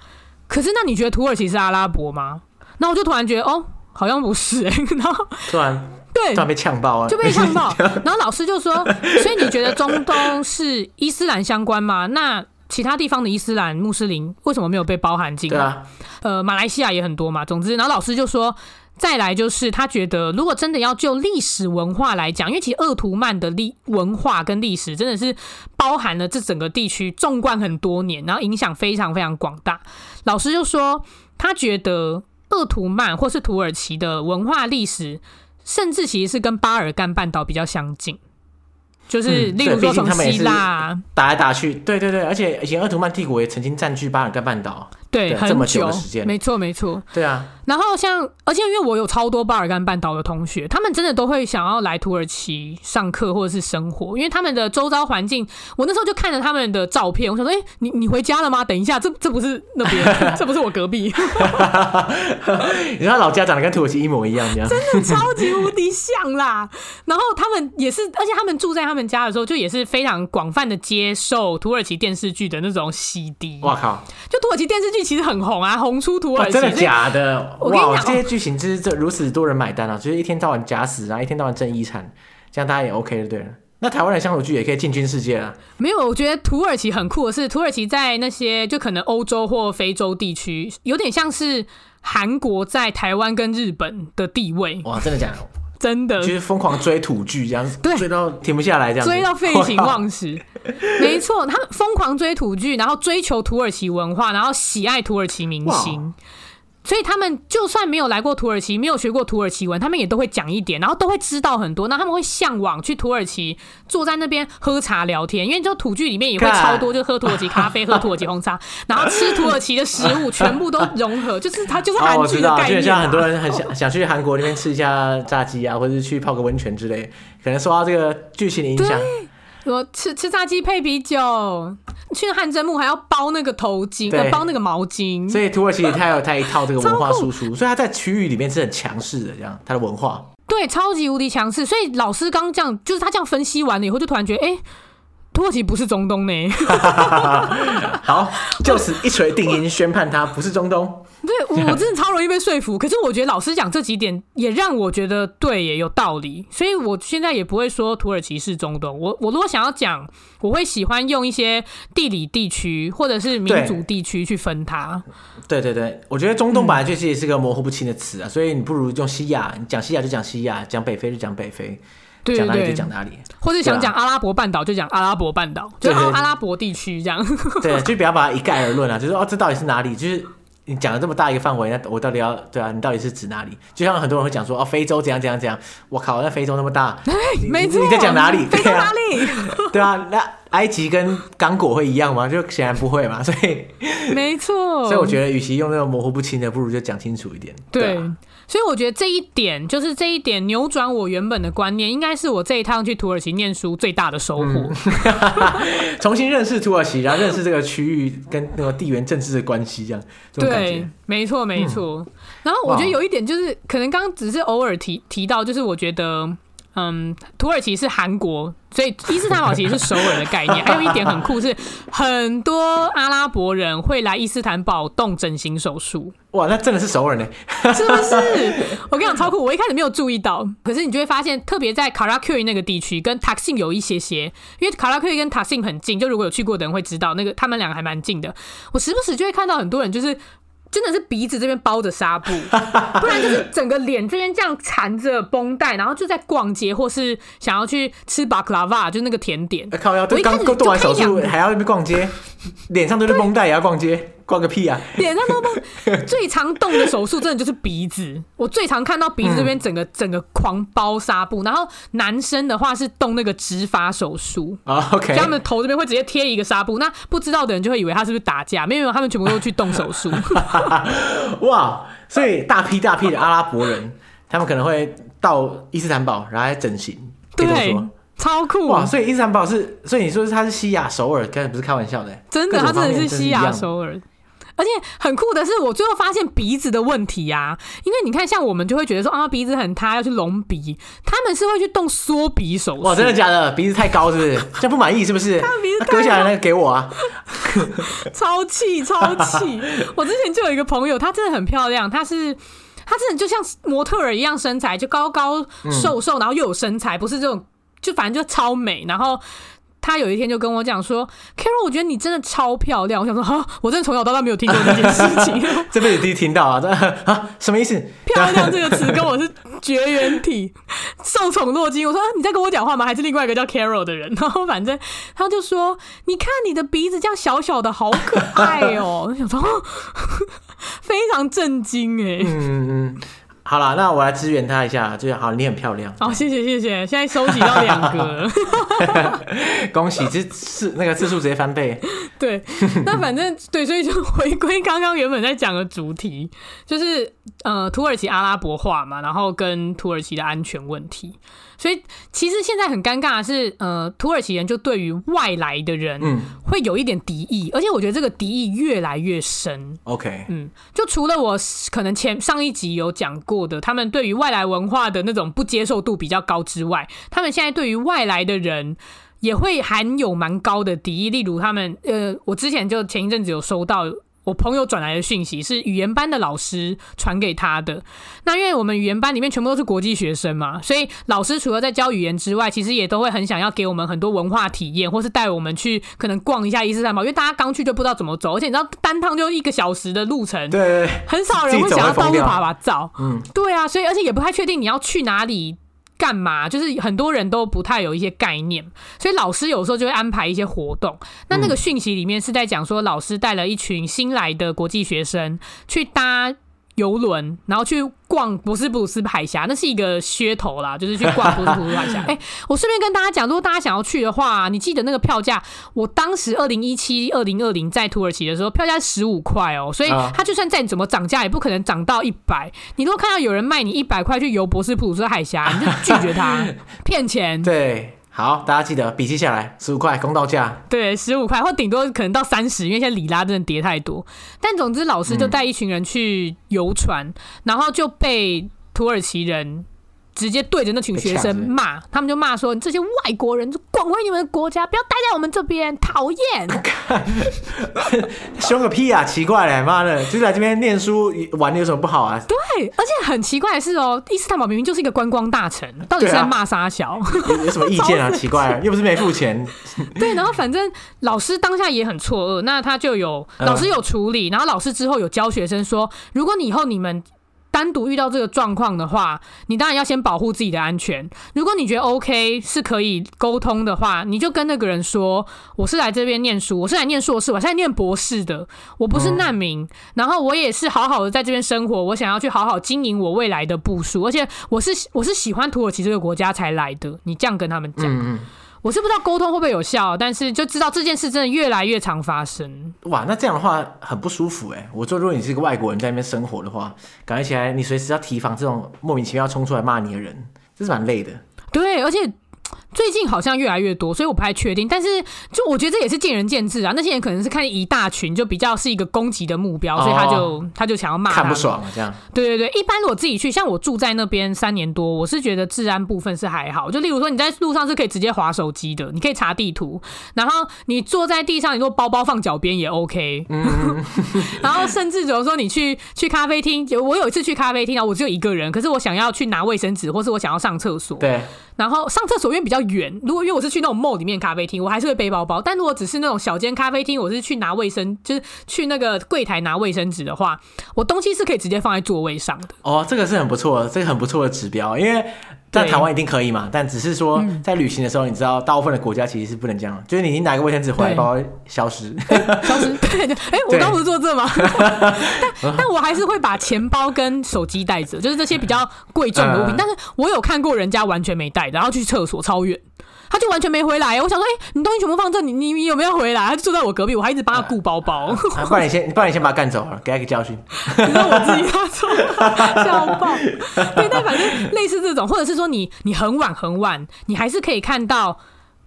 可是那你觉得土耳其是阿拉伯吗？那我就突然觉得哦，好像不是 然后突然。对，突然被呛爆啊！就被呛爆。然后老师就说：“ 所以你觉得中东是伊斯兰相关吗？那其他地方的伊斯兰穆斯林为什么没有被包含进来？呃，马来西亚也很多嘛。总之，然后老师就说，再来就是他觉得，如果真的要就历史文化来讲，因为其实鄂图曼的历文化跟历史真的是包含了这整个地区纵贯很多年，然后影响非常非常广大。老师就说，他觉得鄂图曼或是土耳其的文化历史。”甚至其实是跟巴尔干半岛比较相近，就是例如说从希腊打来打去，对对对，而且以前鄂图曼帝国也曾经占据巴尔干半岛。对，这么久的时间，没错没错。对啊，然后像，而且因为我有超多巴尔干半岛的同学，他们真的都会想要来土耳其上课或者是生活，因为他们的周遭环境，我那时候就看着他们的照片，我想说，哎、欸，你你回家了吗？等一下，这这不是那边，这不是我隔壁。你说他老家长得跟土耳其一模一样，这样真的超级无敌像啦。然后他们也是，而且他们住在他们家的时候，就也是非常广泛的接受土耳其电视剧的那种洗涤。哇靠！就土耳其电视剧。其实很红啊，红出土耳其。真的假的？我跟你讲，这些剧情就是这如此多人买单啊！就是一天到晚假死啊，一天到晚争遗产，这样大家也 OK 了，对了。那台湾的乡土剧也可以进军世界啊？没有，我觉得土耳其很酷的是，土耳其在那些就可能欧洲或非洲地区，有点像是韩国在台湾跟日本的地位。哇，真的假的？真的，就是疯狂追土剧这样，对，追到停不下来这样，追到废寝忘食。没错，他们疯狂追土剧，然后追求土耳其文化，然后喜爱土耳其明星。所以他们就算没有来过土耳其，没有学过土耳其文，他们也都会讲一点，然后都会知道很多。那他们会向往去土耳其，坐在那边喝茶聊天，因为就土剧里面也会超多，就喝土耳其咖啡、喝土耳其红茶，然后吃土耳其的食物，全部都融合，就是它就是 韩剧的概念。就像很多人很想想去韩国那边吃一下炸鸡啊，或者是去泡个温泉之类，可能受到这个剧情的影响。说吃吃炸鸡配啤酒，去汗蒸木还要包那个头巾，包那个毛巾。所以土耳其它有它一套这个文化输出，所以它在区域里面是很强势的，这样它的文化。对，超级无敌强势。所以老师刚这样，就是他这样分析完了以后，就突然觉得，哎、欸。土耳其不是中东呢，好，就此一锤定音，宣判它不是中东。对，我我真的超容易被说服。可是我觉得老师讲这几点也让我觉得对，也有道理。所以我现在也不会说土耳其是中东。我我如果想要讲，我会喜欢用一些地理地区或者是民族地区去分它。对对对，我觉得中东本来就是也是个模糊不清的词啊，嗯、所以你不如用西亚，你讲西亚就讲西亚，讲北非就讲北非。讲哪里就讲哪里，或者想讲阿拉伯半岛就讲阿拉伯半岛，就阿拉伯地区这样。对，就不要把它一概而论啊，就是哦，这到底是哪里？就是你讲了这么大一个范围，那我到底要对啊？你到底是指哪里？就像很多人会讲说哦，非洲怎样怎样怎样。我靠，那非洲那么大，没错，你在讲哪里？非洲哪里？对啊，那埃及跟刚果会一样吗？就显然不会嘛。所以没错，所以我觉得，与其用那种模糊不清的，不如就讲清楚一点。对。所以我觉得这一点就是这一点扭转我原本的观念，应该是我这一趟去土耳其念书最大的收获。嗯、重新认识土耳其，然后认识这个区域跟那个地缘政治的关系，这样这种感觉。对，没错没错。嗯、然后我觉得有一点就是，可能刚刚只是偶尔提提到，就是我觉得。嗯，土耳其是韩国，所以伊斯坦堡其实是首尔的概念。还 有一点很酷是，很多阿拉伯人会来伊斯坦堡动整形手术。哇，那真的是首尔呢？是不是？我跟你讲超酷，我一开始没有注意到，可是你就会发现，特别在卡拉库伊那个地区，跟塔克辛有一些些，因为卡拉库伊跟塔克辛很近，就如果有去过的人会知道，那个他们两个还蛮近的。我时不时就会看到很多人就是。真的是鼻子这边包着纱布，不然就是整个脸这边这样缠着绷带，然后就在逛街或是想要去吃巴克拉瓦，就那个甜点。靠，要对刚做完手术还要去逛街？脸上都是绷带也要逛街，逛个屁啊！脸上都不，最常动的手术真的就是鼻子。我最常看到鼻子这边整个、嗯、整个狂包纱布，然后男生的话是动那个植发手术啊。OK，他们头这边会直接贴一个纱布，那不知道的人就会以为他是不是打架，没有，没有，他们全部都去动手术。哇，所以大批大批的阿拉伯人，他们可能会到伊斯坦堡然后来整形。对。超酷哇！所以伊斯坦堡是，所以你说他是西亚首尔，根本不是开玩笑的。真的，他真的是西亚首尔。而且很酷的是，我最后发现鼻子的问题啊，因为你看，像我们就会觉得说啊，鼻子很塌要去隆鼻，他们是会去动缩鼻手术。哇，真的假的？鼻子太高是不是？这样不满意是不是？他鼻子割下来那个给我啊！超气超气！我之前就有一个朋友，她真的很漂亮，她是她真的就像模特儿一样身材，就高高瘦瘦，然后又有身材，不是这种。就反正就超美，然后他有一天就跟我讲说：“Carol，我觉得你真的超漂亮。”我想说：“哈，我真的从小到大没有听过这件事情，这辈子第一次听到啊！这 啊，什么意思？漂亮这个词跟我是绝缘体，受宠若惊。”我说：“你在跟我讲话吗？还是另外一个叫 Carol 的人？” 然后反正他就说：“你看你的鼻子这样小小的，好可爱哦。”我想说，非常震惊哎。嗯嗯。好了，那我来支援他一下，就好，你很漂亮。好，谢谢谢谢，现在收集到两个，恭喜，这次那个次数直接翻倍。对，那反正对，所以就回归刚刚原本在讲的主题，就是呃土耳其阿拉伯化嘛，然后跟土耳其的安全问题。所以其实现在很尴尬的是，呃，土耳其人就对于外来的人，嗯，会有一点敌意，而且我觉得这个敌意越来越深。OK，嗯，就除了我可能前上一集有讲过的，他们对于外来文化的那种不接受度比较高之外，他们现在对于外来的人也会含有蛮高的敌意。例如，他们呃，我之前就前一阵子有收到。我朋友转来的讯息是语言班的老师传给他的。那因为我们语言班里面全部都是国际学生嘛，所以老师除了在教语言之外，其实也都会很想要给我们很多文化体验，或是带我们去可能逛一下伊斯坦堡。因为大家刚去就不知道怎么走，而且你知道单趟就一个小时的路程，对，很少人会想要到处爬爬照。嗯，对啊，所以而且也不太确定你要去哪里。干嘛？就是很多人都不太有一些概念，所以老师有时候就会安排一些活动。那那个讯息里面是在讲说，老师带了一群新来的国际学生去搭。游轮，然后去逛博斯普鲁斯海峡，那是一个噱头啦，就是去逛博斯普鲁斯海峡。哎、欸，我顺便跟大家讲，如果大家想要去的话，你记得那个票价，我当时二零一七、二零二零在土耳其的时候，票价十五块哦，所以它就算再怎么涨价，也不可能涨到一百。你如果看到有人卖你一百块去游博斯普鲁斯海峡，你就拒绝他，骗钱。对。好，大家记得笔记下来，十五块公道价。对，十五块，或顶多可能到三十，因为现在里拉真的跌太多。但总之，老师就带一群人去游船，嗯，然后就被土耳其人。直接对着那群学生骂，他们就骂说：“你这些外国人，就滚回你们的国家，不要待在我们这边，讨厌！” 凶个屁啊！奇怪嘞，妈的，就在这边念书玩的有什么不好啊？对，而且很奇怪的是哦，伊斯坦堡明明就是一个观光大城，到底是在骂沙小？有，有什么意见啊？奇怪啊，又不是没付钱。对，然后反正老师当下也很错愕，那他就有老师有处理，然后老师之后有教学生说：“如果你以后你们。”单独遇到这个状况的话，你当然要先保护自己的安全。如果你觉得 OK 是可以沟通的话，你就跟那个人说：“我是来这边念书，我是来念硕士，我现在念博士的，我不是难民。嗯、然后我也是好好的在这边生活，我想要去好好经营我未来的部署，而且我是我是喜欢土耳其这个国家才来的。”你这样跟他们讲。嗯我是不知道沟通会不会有效，但是就知道这件事真的越来越常发生。哇，那这样的话很不舒服哎！我说，如果你是一个外国人在那边生活的话，感觉起来你随时要提防这种莫名其妙冲出来骂你的人，这是蛮累的。对，而且。最近好像越来越多，所以我不太确定。但是，就我觉得这也是见仁见智啊。那些人可能是看一大群，就比较是一个攻击的目标，所以他就、哦、他就想要骂，看不爽啊，这样。对对对，一般我自己去，像我住在那边三年多，我是觉得治安部分是还好。就例如说，你在路上是可以直接划手机的，你可以查地图，然后你坐在地上，你说包包放脚边也 OK。嗯、然后甚至比如说你去去咖啡厅，我有一次去咖啡厅啊，我只有一个人，可是我想要去拿卫生纸，或是我想要上厕所。对。然后上厕所因为比较远，如果因为我是去那种 mall 里面咖啡厅，我还是会背包包。但如果只是那种小间咖啡厅，我是去拿卫生，就是去那个柜台拿卫生纸的话，我东西是可以直接放在座位上的。哦，这个是很不错的，这个很不错的指标。因为在台湾一定可以嘛？但只是说在旅行的时候，你知道，大部分的国家其实是不能这样，就是你拿一个卫生纸回来，包消失，消失。对 对，哎，我刚不是做这吗？但但我还是会把钱包跟手机带着，就是这些比较贵重的物品。但是我有看过人家完全没带，然后去厕所超远。他就完全没回来，我想说，哎、欸，你东西全部放这，你你你有没有回来？他就坐在我隔壁，我还一直帮他顾包包。啊啊、不然你先，不然你先把他干走了，给他一个教训。你说我自己他错，笑爆。对，但反正类似这种，或者是说你你很晚很晚，你还是可以看到，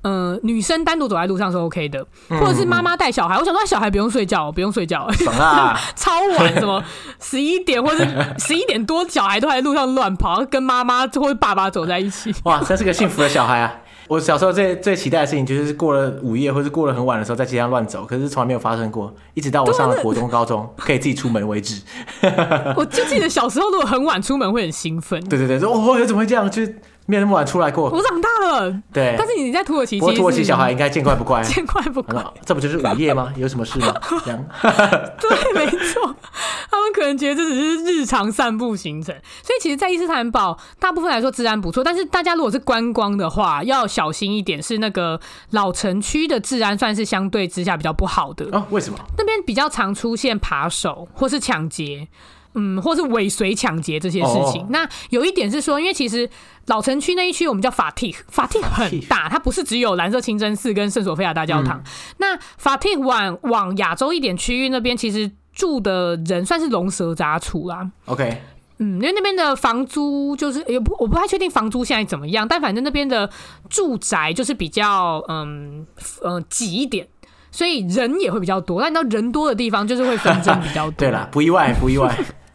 呃，女生单独走在路上是 OK 的，或者是妈妈带小孩。我想说，小孩不用睡觉，不用睡觉，爽啊！超晚，什么十一点或者 十一点多，小孩都还在路上乱跑，跟妈妈或者爸爸走在一起。哇，真是个幸福的小孩啊！我小时候最最期待的事情就是过了午夜或是过了很晚的时候在街上乱走，可是从来没有发生过，一直到我上了国中、高中可以自己出门为止。我就记得小时候如果很晚出门会很兴奋。对对对，说哦，怎么会这样？就。没有那么晚出来过。我长大了。对。但是你在土耳其，其实土耳其小孩应该见怪不怪。见怪不怪。这不就是午夜吗？有什么事吗？这样。对，没错。他们可能觉得这只是日常散步行程。所以其实，在伊斯坦堡，大部分来说治安不错。但是大家如果是观光的话，要小心一点。是那个老城区的治安算是相对之下比较不好的。哦，为什么？那边比较常出现扒手或是抢劫。嗯，或是尾随抢劫这些事情。Oh. 那有一点是说，因为其实老城区那一区我们叫法蒂，法蒂很大，它不是只有蓝色清真寺跟圣索菲亚大教堂。嗯、那法蒂往往亚洲一点区域那边，其实住的人算是龙蛇杂处啦。OK，嗯，因为那边的房租就是也不，我不太确定房租现在怎么样，但反正那边的住宅就是比较嗯嗯挤一点，所以人也会比较多。但到人多的地方，就是会纷争比较多。对啦，不意外，不意外。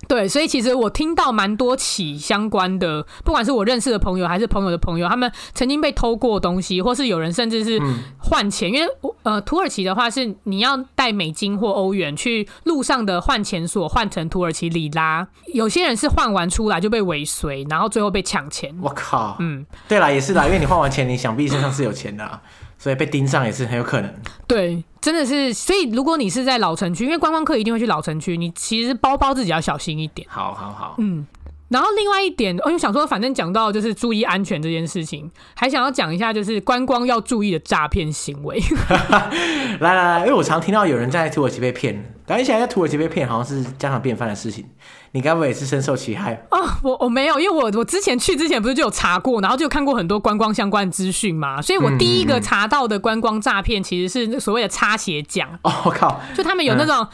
对，所以其实我听到蛮多起相关的，不管是我认识的朋友还是朋友的朋友，他们曾经被偷过东西，或是有人甚至是换钱，嗯、因为呃，土耳其的话是你要带美金或欧元去路上的换钱所换成土耳其里拉，有些人是换完出来就被尾随，然后最后被抢钱。我靠，嗯，对啦，也是啦，因为你换完钱，你想必身上是有钱的、啊。所以被盯上也是很有可能。对，真的是。所以如果你是在老城区，因为观光客一定会去老城区，你其实包包自己要小心一点。好好好。嗯。然后另外一点，我就想说，反正讲到就是注意安全这件事情，还想要讲一下就是观光要注意的诈骗行为。来来来，因为我常听到有人在土耳其被骗，感觉现在在土耳其被骗好像是家常便饭的事情。你该不会也是深受其害？哦，我我没有，因为我我之前去之前不是就有查过，然后就看过很多观光相关资讯嘛，所以我第一个查到的观光诈骗其实是所谓的擦鞋匠。哦，我靠，就他们有那种。嗯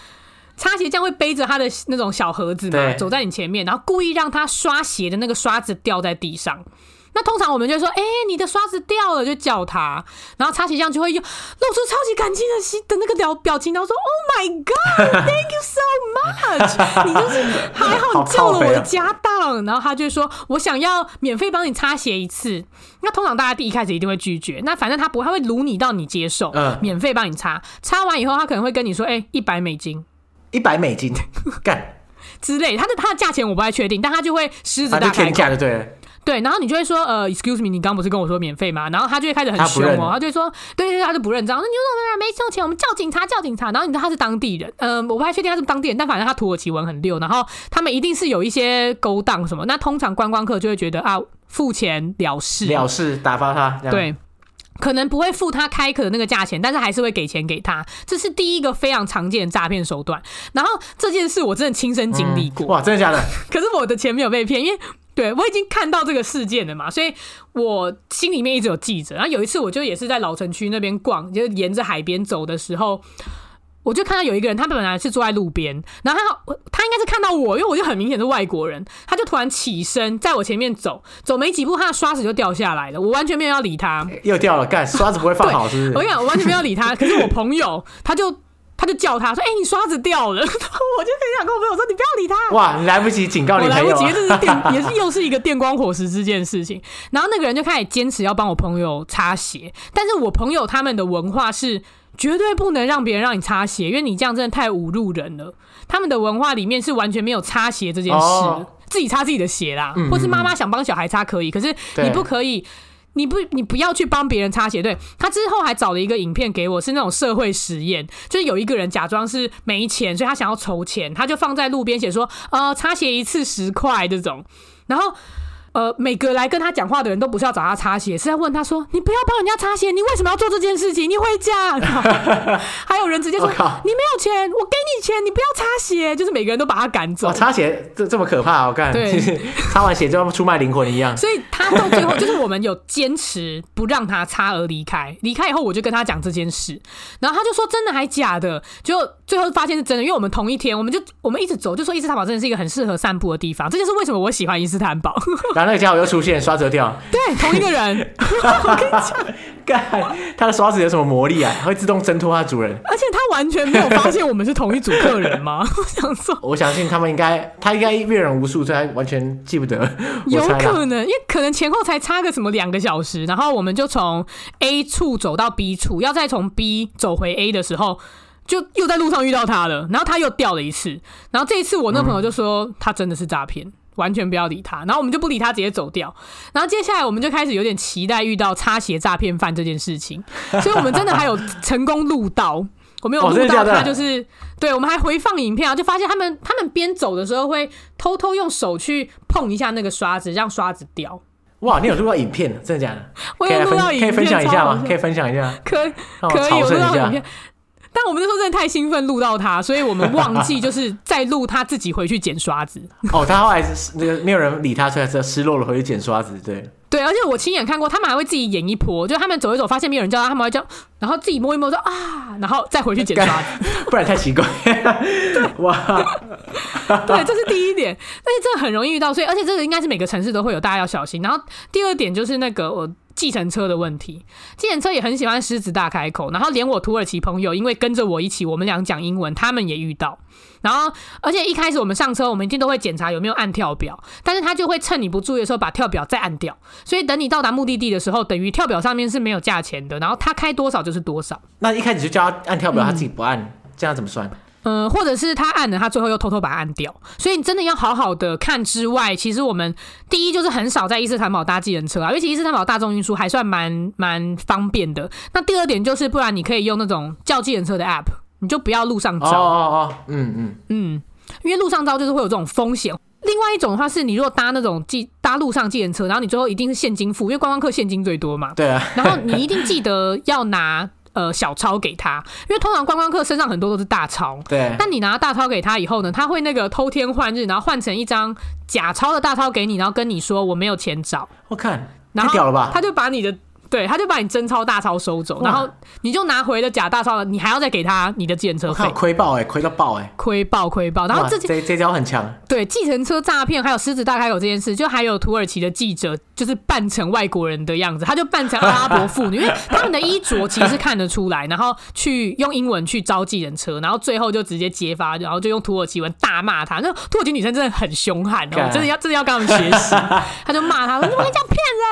擦鞋匠会背着他的那种小盒子嘛，走在你前面，然后故意让他刷鞋的那个刷子掉在地上。那通常我们就说：“哎、欸，你的刷子掉了，就叫他。”然后擦鞋匠就会用露出超级感激的心的那个表表情，然后说：“Oh my god, thank you so much！你就是还好你救了我的家当。啊”然后他就说：“我想要免费帮你擦鞋一次。”那通常大家第一开始一定会拒绝。那反正他不会，他会掳你到你接受，嗯，免费帮你擦。擦完以后，他可能会跟你说：“哎、欸，一百美金。”一百美金 干之类，他的他的价钱我不太确定，但他就会狮子大开口，对对，然后你就会说呃，excuse me，你刚不是跟我说免费吗？然后他就会开始很凶哦，他，他就会说，对对对，他就不认账，那你说没没收钱，我们叫警察叫警察。然后你知道他是当地人，嗯、呃，我不太确定他是当地人，但反正他土耳其文很溜，然后他们一定是有一些勾当什么。那通常观光客就会觉得啊，付钱了事，了事打发他，对。可能不会付他开口的那个价钱，但是还是会给钱给他。这是第一个非常常见的诈骗手段。然后这件事我真的亲身经历过。嗯，哇，真的假的？可是我的钱没有被骗，因为对我已经看到这个事件了嘛，所以我心里面一直有记着。然后有一次，我就也是在老城区那边逛，就沿着海边走的时候。我就看到有一个人，他本来是坐在路边，然后他他应该是看到我，因为我就很明显是外国人，他就突然起身在我前面走，走没几步，他的刷子就掉下来了，我完全没有要理他，又掉了，干刷子不会放好是不是？我跟你讲，我完全没有要理他，可是我朋友他就他就叫他说：“哎、欸，你刷子掉了。”我就 很想跟我朋友说：“你不要理他。”哇，你来不及警告你朋友，我来不及，这是电，也是又是一个电光火石这件事情。然后那个人就开始坚持要帮我朋友擦鞋，但是我朋友他们的文化是。绝对不能让别人让你擦鞋，因为你这样真的太侮辱人了。他们的文化里面是完全没有擦鞋这件事，哦、自己擦自己的鞋啦，嗯嗯嗯，或是妈妈想帮小孩擦可以，可是你不可以，你不你不要去帮别人擦鞋。对，他之后还找了一个影片给我，是那种社会实验，就是有一个人假装是没钱，所以他想要筹钱，他就放在路边写说，呃，擦鞋一次十块这种，然后。呃，每个来跟他讲话的人都不是要找他擦鞋，是在问他说：“你不要帮人家擦鞋，你为什么要做这件事情？你回家。”还有人直接说：“ oh, 你没有钱，我给你钱，你不要擦鞋。”就是每个人都把他赶走。擦鞋这这么可怕，我看对，擦完鞋就要出卖灵魂一样。所以他到最后就是我们有坚持不让他擦而离开。离开以后，我就跟他讲这件事，然后他就说：“真的还假的？”就最后发现是真的，因为我们同一天，我们就我们一直走，就说伊斯坦堡真的是一个很适合散步的地方。这就是为什么我喜欢伊斯坦堡。然后那个家伙又出现，刷折掉。对，同一个人。我跟你讲，干，他的刷子有什么魔力啊？会自动挣脱他的主人。而且他完全没有发现我们是同一组客人吗？我想说，我相信他们应该，他应该阅人无数，所以他完全记不得。有可能，因为可能前后才差个什么两个小时，然后我们就从 A 处走到 B 处，要再从 B 走回 A 的时候，就又在路上遇到他了。然后他又掉了一次，然后这一次我那朋友就说他真的是诈骗。完全不要理他，然后我们就不理他，直接走掉。然后接下来我们就开始有点期待遇到擦鞋诈骗犯这件事情，所以我们真的还有成功录到，我没有录到他，就是对，我们还回放影片啊，就发现他们他们边走的时候会偷偷用手去碰一下那个刷子，让刷子掉。哇，你有录到影片？真的假的？我有录到影片，可以分享一下吗？可以分享一下？可以可以，我录到影片。但我们那时候真的太兴奋录到他，所以我们忘记就是在录他自己回去捡刷子。哦，他后来是那个没有人理他，所以他失落了回去捡刷子。对对，而且我亲眼看过，他们还会自己演一波，就他们走一走，发现没有人叫他，他们会叫，然后自己摸一摸说啊，然后再回去捡刷子，不然太奇怪。对哇，对，这是第一点，而且这个很容易遇到，所以而且这个应该是每个城市都会有，大家要小心。然后第二点就是那个我。计程车的问题，计程车也很喜欢狮子大开口，然后连我土耳其朋友，因为跟着我一起，我们俩讲英文，他们也遇到。然后，而且一开始我们上车，我们一定都会检查有没有按跳表，但是他就会趁你不注意的时候把跳表再按掉，所以等你到达目的地的时候，等于跳表上面是没有价钱的，然后他开多少就是多少。那一开始就叫他按跳表，他自己不按，这样怎么算？嗯、或者是他按了，他最后又偷偷把它按掉，所以你真的要好好的看之外，其实我们第一就是很少在伊斯坦堡搭计程车啊，尤其伊斯坦堡大众运输还算蛮蛮方便的。那第二点就是，不然你可以用那种叫计程车的 app，你就不要路上招。哦哦哦，嗯嗯嗯，因为路上招就是会有这种风险。另外一种的话是，你如果搭那种计搭路上计程车，然后你最后一定是现金付，因为观光客现金最多嘛。对啊。然后你一定记得要拿。呃，小钞给他，因为通常观光客身上很多都是大钞。对。但你拿大钞给他以后呢，他会那个偷天换日，然后换成一张假钞的大钞给你，然后跟你说我没有钱找。我看，太屌了吧？他就把你的。对，他就把你真钞大钞收走，然后你就拿回了假大钞了，你还要再给他你的计程车费，亏爆哎，亏到爆哎，亏爆亏爆。然后这这这招很强。对，计程车诈骗还有狮子大开口这件事，就还有土耳其的记者，就是扮成外国人的样子，他就扮成阿拉伯妇女，因为他们的衣着其实是看得出来，然后去用英文去招计程车，然后最后就直接揭发，然后就用土耳其文大骂他。那土耳其女生真的很凶悍，哦真的要真的要跟他们学习，他就骂他说：“你们这样骗人！”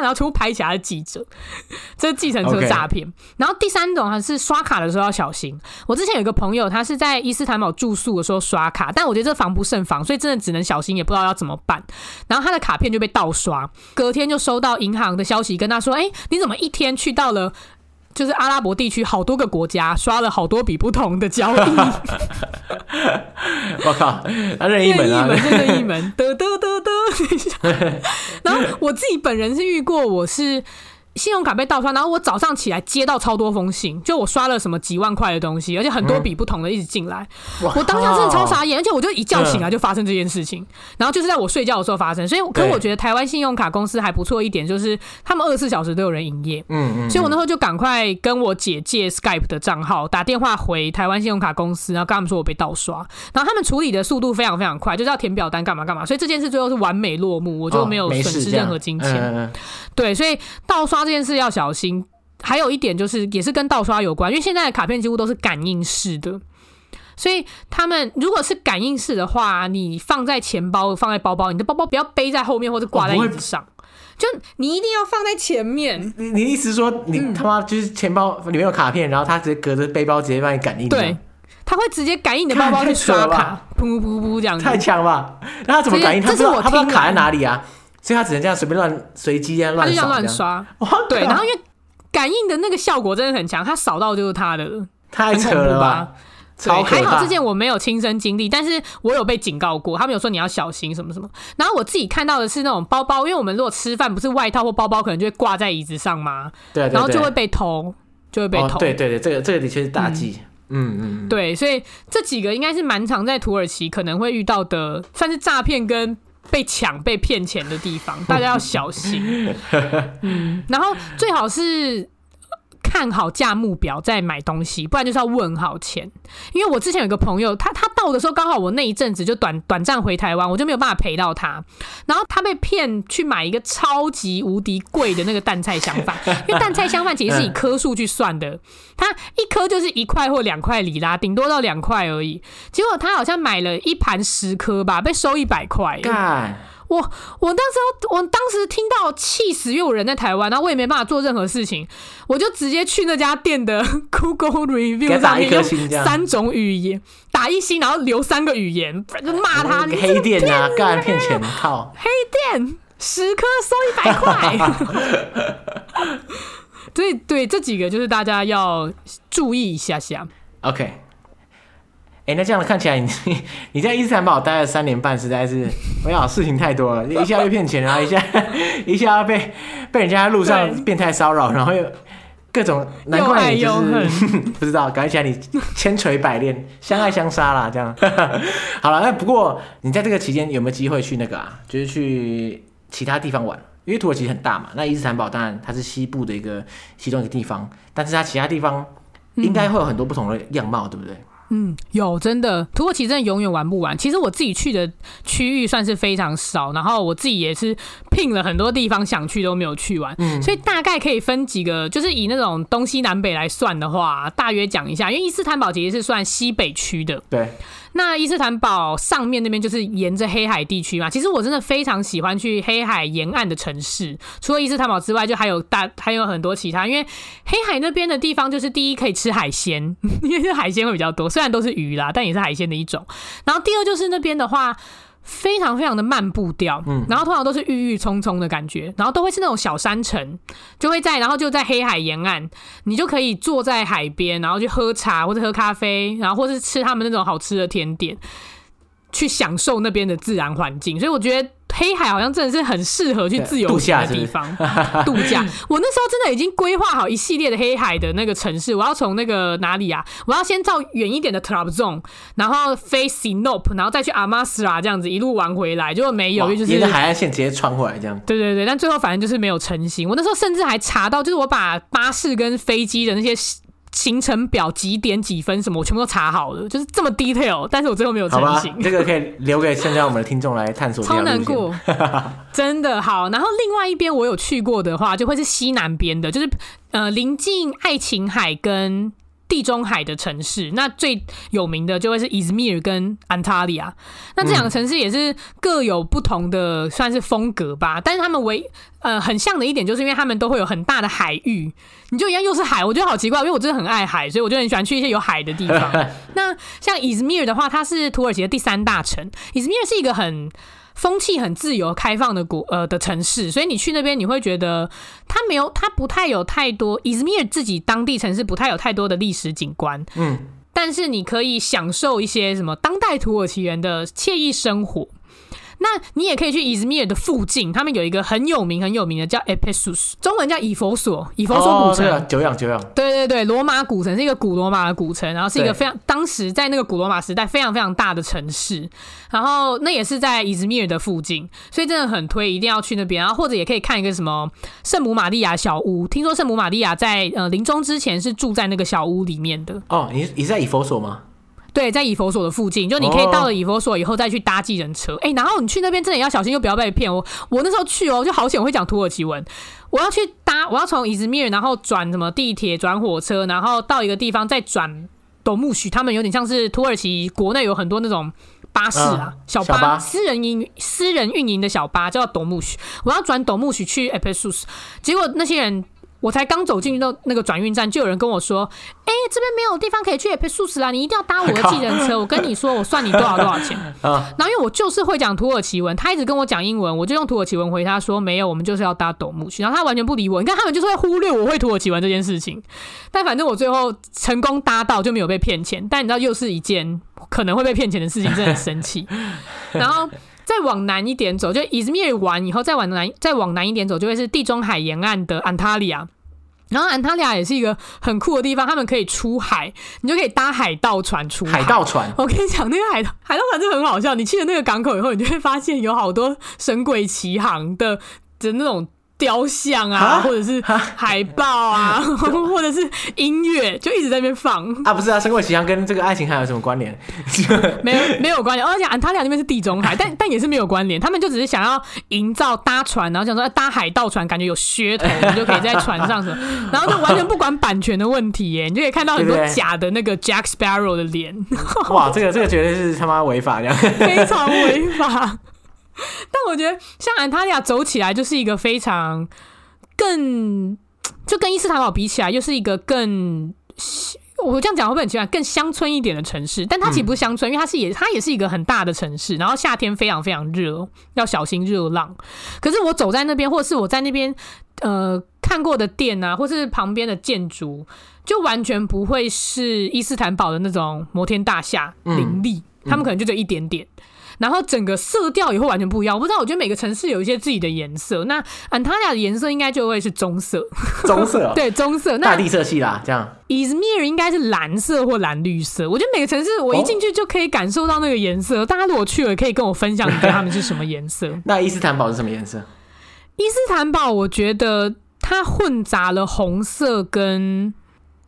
然后全部拍起来的记者。这是计程车诈骗.然后第三种还是刷卡的时候要小心。我之前有一个朋友，他是在伊斯坦堡住宿的时候刷卡，但我觉得这防不胜防，所以真的只能小心，也不知道要怎么办。然后他的卡片就被盗刷，隔天就收到银行的消息，跟他说：“哎，你怎么一天去到了就是阿拉伯地区好多个国家，刷了好多笔不同的交易？” 我靠，他任意门啊，任意门，得得得得。然后我自己本人是遇过，我是。信用卡被盗刷，然后我早上起来接到超多封信，就我刷了什么几万块的东西，而且很多笔不同的一直进来，嗯、我当下真的超傻眼，而且我就一觉醒来就发生这件事情，嗯、然后就是在我睡觉的时候发生，所以可我觉得台湾信用卡公司还不错一点，就是他们二十四小时都有人营业，嗯嗯，所以我那时候就赶快跟我姐借 Skype 的账号打电话回台湾信用卡公司，然后跟他们说我被盗刷，然后他们处理的速度非常非常快，就是要填表单干嘛干嘛，所以这件事最后是完美落幕，我就没有损失任何金钱，哦、对，所以盗刷。这件事要小心，还有一点就是，也是跟盗刷有关，因为现在的卡片几乎都是感应式的，所以他们如果是感应式的话，你放在钱包、放在包包，你的包包不要背在后面或者挂在椅子上，就你一定要放在前面。你你意思说，你他妈就是钱包里面有卡片，然后他直接隔着背包直接帮你感应？对，他会直接感应你的包包去刷卡，噗噗噗噗这样子，太强了。那他怎么感应？他不知道他不知道卡在哪里啊？所以他只能这样随便乱随机这样乱刷，他就这样乱刷。对，然后因为感应的那个效果真的很强，他扫到就是他的了，太扯了吧？超可怕。还好这件我没有亲身经历，但是我有被警告过，他们有说你要小心什么什么。然后我自己看到的是那种包包，因为我们如果吃饭不是外套或包包可能就会挂在椅子上嘛，对，然后就会被偷，就会被偷。哦、对对对，这个这个的确是大忌。嗯嗯，嗯对，所以这几个应该是蛮常在土耳其可能会遇到的，算是诈骗跟。被抢、被骗钱的地方，大家要小心。嗯，然后最好是。看好价目表再买东西，不然就是要问好钱。因为我之前有个朋友，他他到的时候刚好我那一阵子就短短暂回台湾，我就没有办法陪到他。然后他被骗去买一个超级无敌贵的那个淡菜香饭，因为淡菜香饭其实是以颗数去算的，他一颗就是一块或两块里拉，顶多到两块而已。结果他好像买了一盘十颗吧，被收一百块。我我当时我当时听到气死，因为有人在台湾，然后我也没办法做任何事情，我就直接去那家店的 Google Review 上面用三种语言打一星，然后留三个语言，就骂他黑店啊，干骗钱靠 黑店十颗收一百块，对对，这几个就是大家要注意一下下。OK。哎、欸，那这样看起来 你，你你在伊斯坦堡待了三年半，实在是，我想事情太多了，一下又骗钱，然 后一下 一下要被被人家在路上变态骚扰，然后又各种，难怪你就是不知道，感觉起来你千锤百炼，相爱相杀啦，这样。好了，那不过你在这个期间有没有机会去那个啊？就是去其他地方玩？因为土耳其很大嘛，那伊斯坦堡当然它是西部的一个其中一个地方，但是它其他地方应该会有很多不同的样貌，嗯、对不对？嗯，有真的，土耳其真的永远玩不完。其实我自己去的区域算是非常少，然后我自己也是拼了很多地方想去都没有去完，嗯，所以大概可以分几个，就是以那种东西南北来算的话，大约讲一下。因为伊斯坦堡其实是算西北区的，对。那伊斯坦堡上面那边就是沿着黑海地区嘛，其实我真的非常喜欢去黑海沿岸的城市。除了伊斯坦堡之外，就还有大还有很多其他。因为黑海那边的地方，就是第一可以吃海鲜，因为海鲜会比较多，虽然都是鱼啦，但也是海鲜的一种。然后第二就是那边的话。非常非常的慢步调，嗯，然后通常都是郁郁葱葱的感觉，然后都会是那种小山城，就会在，然后就在黑海沿岸，你就可以坐在海边，然后去喝茶或者喝咖啡，然后或是吃他们那种好吃的甜点，去享受那边的自然环境，所以我觉得。黑海好像真的是很适合去自由行的地方，度假。我那时候真的已经规划好一系列的黑海的那个城市，我要从那个哪里啊？我要先到远一点的 Trabzon，然后飞 Sinop，然后再去 Amasra 这样子一路玩回来。结果没有，就是沿着海岸线直接穿回来这样。对对对，但最后反正就是没有成型。我那时候甚至还查到，就是我把巴士跟飞机的那些。行程表几点几分什么，我全部都查好了，就是这么 detail，但是我最后没有成型。这个可以留给现在我们的听众来探索。超难过，真的好。然后另外一边我有去过的话，就会是西南边的，就是呃临近爱琴海跟地中海的城市。那最有名的就会是伊兹密尔跟安塔利亚。那这两个城市也是各有不同的算是风格吧，但是他们唯呃很像的一点，就是因为他们都会有很大的海域。你就一样又是海，我觉得好奇怪，因为我真的很爱海，所以我就很喜欢去一些有海的地方。那像伊兹密尔的话，它是土耳其的第三大城。伊兹密尔是一个很风气很自由、开放的国呃的城市，所以你去那边你会觉得它没有，它不太有太多。伊兹密尔自己当地城市不太有太多的历史景观，嗯，但是你可以享受一些什么当代土耳其人的惬意生活。那你也可以去伊兹密尔的附近，他们有一个很有名很有名的叫 Ephesus，中文叫以佛所，以佛所古城，哦、久仰久仰。对对对，罗马古城是一个古罗马的古城，然后是一个非常当时在那个古罗马时代非常非常大的城市，然后那也是在伊兹密尔的附近，所以真的很推，一定要去那边，然后或者也可以看一个什么圣母玛利亚小屋，听说圣母玛利亚在呃临终之前是住在那个小屋里面的。哦，你你在以佛所吗？对，在以佛所的附近，就你可以到了以佛所以后再去搭计程车。哎、哦欸，然后你去那边真的要小心，又不要被骗哦。我那时候去哦，就好险我会讲土耳其文。我要去搭，我要从伊兹密尔，然后转什么地铁、转火车，然后到一个地方再转斗木许。他们有点像是土耳其国内有很多那种巴士啊，嗯、小巴，小巴私人营私人运营的小巴，叫斗木许。我要转斗木许去 Ephesus，结果那些人。我才刚走进到那个转运站，就有人跟我说：“哎、欸，这边没有地方可以去也配素食啦，你一定要搭我的计程车。”我跟你说，我算你多少多少钱。然后因为我就是会讲土耳其文，他一直跟我讲英文，我就用土耳其文回他说：“没有，我们就是要搭斗木去。”然后他完全不理我。你看，他们就是会忽略我会土耳其文这件事情。但反正我最后成功搭到，就没有被骗钱。但你知道，又是一件可能会被骗钱的事情，真的很生气。然后。再往南一点走，就伊兹密尔完以后，再往南，再往南一点走，就会是地中海沿岸的安塔利亚。然后安塔利亚也是一个很酷的地方，他们可以出海，你就可以搭海盗船出海。海盗船，我跟你讲，那个海海盗船真的很好笑。你去了那个港口以后，你就会发现有好多神鬼奇航的的那种。雕像啊，或者是海报啊，或者是音乐，就一直在那边放啊。不是啊，《神鬼奇航》跟这个爱情还有什么关联？没有，没有关联。而且安塔利亚那边是地中海，但但也是没有关联。他们就只是想要营造搭船，然后想说搭海盗船，感觉有噱头，你就可以在船上什么，然后就完全不管版权的问题耶，你就可以看到很多假的那个 Jack Sparrow 的脸。哇，这个这个绝对是他妈违法这样，非常违法。但我觉得，像安塔利亚走起来就是一个非常更，就跟伊斯坦堡比起来，又是一个更，我这样讲会不会很奇怪？更乡村一点的城市，但它其实不是乡村，因为它是也它也是一个很大的城市，然后夏天非常非常热，要小心热浪。可是我走在那边，或是我在那边呃看过的店啊，或是旁边的建筑，就完全不会是伊斯坦堡的那种摩天大厦林立，他们可能就这一点点。然后整个色调也会完全不一样，我不知道，我觉得每个城市有一些自己的颜色。那安塔利亚的颜色应该就会是棕色，棕色、哦，对，棕色，那大地色系啦，这样。伊兹密尔应该是蓝色或蓝绿色。我觉得每个城市我一进去就可以感受到那个颜色。哦、大家如果去了，也可以跟我分享一下他们是什么颜色。那伊斯坦堡是什么颜色？伊斯坦堡，我觉得它混杂了红色跟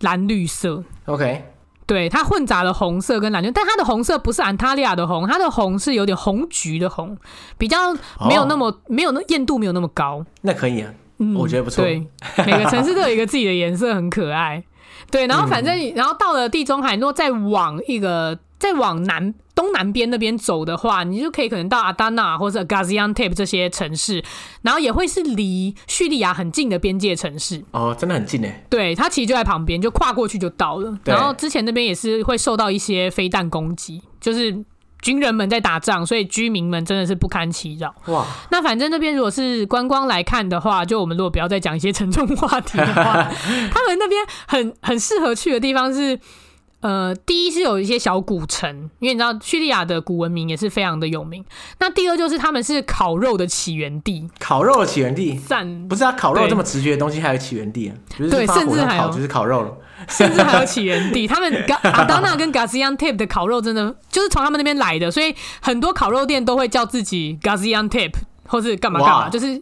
蓝绿色。OK。对，它混杂了红色跟蓝色，但它的红色不是安塔利亚的红，它的红是有点红橘的红，比较没有那么、哦、没有那艳度没有那么高。那可以啊，嗯，我觉得不错。对，每个城市都有一个自己的颜色，很可爱。对，然后反正、嗯、然后到了地中海，如果再往一个再往南。东南边那边走的话，你就可以可能到阿达纳或者 Gaziantep 这些城市，然后也会是离叙利亚很近的边界城市。哦，真的很近诶。对，它其实就在旁边，就跨过去就到了。然后之前那边也是会受到一些飞弹攻击，就是军人们在打仗，所以居民们真的是不堪其扰。哇，那反正那边如果是观光来看的话，就我们如果不要再讲一些沉重话题的话，他们那边很很适合去的地方是。呃，第一是有一些小古城，因为你知道叙利亚的古文明也是非常的有名。那第二就是他们是烤肉的起源地，烤肉的起源地，赞不是啊？烤肉这么直觉的东西还有起源地啊？对，甚至还有就是烤肉了，甚至还有起源地。他们阿达纳跟 Gaziantep 的烤肉真的就是从他们那边来的，所以很多烤肉店都会叫自己 Gaziantep 或是干嘛干嘛，就是。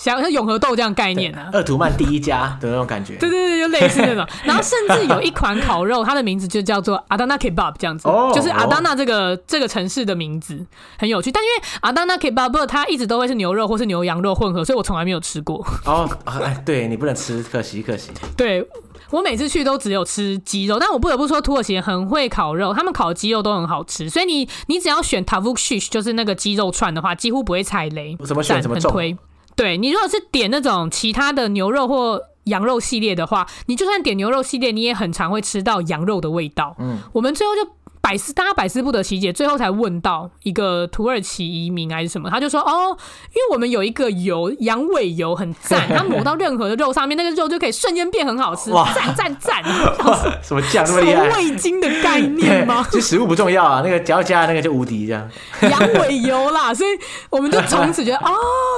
像像永和豆这样概念啊，鄂图曼第一家的那种感觉，对对对，就类似那种。然后甚至有一款烤肉，它的名字就叫做阿达纳 Kebab 这样子，哦、就是阿达纳这个、哦、这个城市的名字很有趣。但因为阿达纳 Kebab 它一直都会是牛肉或是牛羊肉混合，所以我从来没有吃过。哦，哎，对你不能吃，可惜可惜。对我每次去都只有吃鸡肉，但我不得不说土耳其人很会烤肉，他们烤的鸡肉都很好吃。所以你你只要选 Tavuk Shish 就是那个鸡肉串的话，几乎不会踩雷。怎么选？怎么推？对，你如果是点那种其他的牛肉或羊肉系列的话，你就算点牛肉系列，你也很常会吃到羊肉的味道。嗯，我们最后就。百思，大家百思不得其解，最后才问到一个土耳其移民还是什么，他就说哦，因为我们有一个油，羊尾油很赞，它抹到任何的肉上面，那个肉就可以瞬间变很好吃，赞赞赞！什么酱什么厉害？味精的概念吗？其实食物不重要啊，那个只要加那个就无敌这样。羊尾油啦，所以我们就从此觉得哦，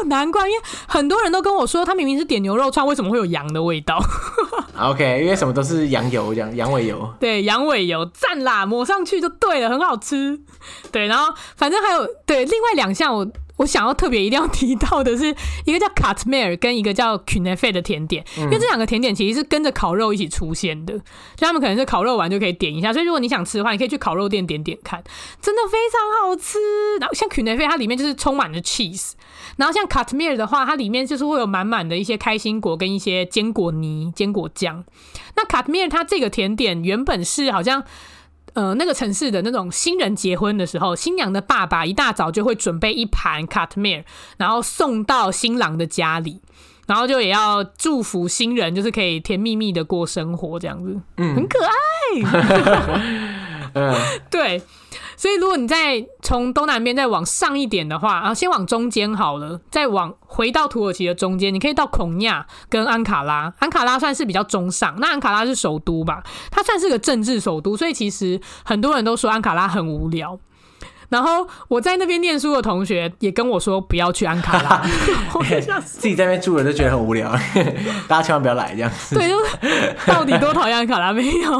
难怪，因为很多人都跟我说，他明明是点牛肉串，为什么会有羊的味道？OK，因为什么都是羊油这样，羊尾油。对，羊尾油赞啦，抹上去。去就对了，很好吃。对，然后反正还有对另外两项，我我想要特别一定要提到的是，一个叫 c a t m e r 跟一个叫 Künefe 的甜点，嗯、因为这两个甜点其实是跟着烤肉一起出现的，就他们可能是烤肉完就可以点一下，所以如果你想吃的话，你可以去烤肉店点点看，真的非常好吃。然后像 Künefe 它里面就是充满了 cheese，然后像 c a t m e r 的话，它里面就是会有满满的一些开心果跟一些坚果泥、坚果酱。那 Katmer 它这个甜点原本是好像。呃，那个城市的那种新人结婚的时候，新娘的爸爸一大早就会准备一盘卡特米尔，然后送到新郎的家里。然后就也要祝福新人，就是可以甜蜜蜜的过生活这样子，嗯，很可爱，嗯，对。所以，如果你再从东南边再往上一点的话，啊，先往中间好了，再往回到土耳其的中间，你可以到孔亚跟安卡拉。安卡拉算是比较中上，那安卡拉是首都吧？它算是个政治首都，所以其实很多人都说安卡拉很无聊。然后我在那边念书的同学也跟我说不要去安卡拉，自己在那边住了都觉得很无聊，大家千万不要来这样子。对，就是到底多讨厌安卡拉没有？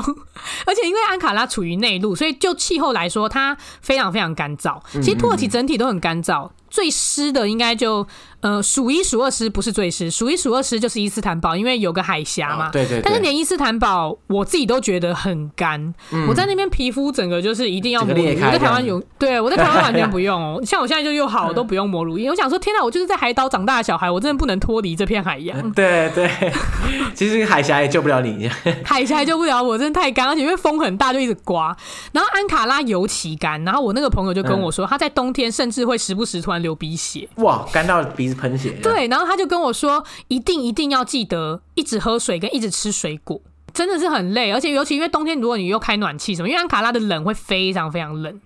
而且因为安卡拉处于内陆，所以就气候来说，它非常非常干燥。其实土耳其整体都很干燥。最湿的应该就呃数一数二湿，不是最湿，数一数二湿就是伊斯坦堡，因为有个海峡嘛。哦、对，对对。但是连伊斯坦堡我自己都觉得很干，嗯、我在那边皮肤整个就是一定要抹乳。我在台湾有，对我在台湾完全不 用哦、喔。像我现在就又好都不用抹乳液。我想说，天哪，我就是在海岛长大的小孩，我真的不能脱离这片海洋。对对，其实海峡也救不了你。海峡也救不了我，真的太干，而且因为风很大，就一直刮。然后安卡拉尤其干，然后我那个朋友就跟我说，嗯、他在冬天甚至会时不时突然流鼻血，哇，干到鼻喷血。对，然后他就跟我说，一定一定要记得一直喝水跟一直吃水果，真的是很累，而且尤其因为冬天，如果你又开暖气什么，因为安卡拉的冷会非常非常冷。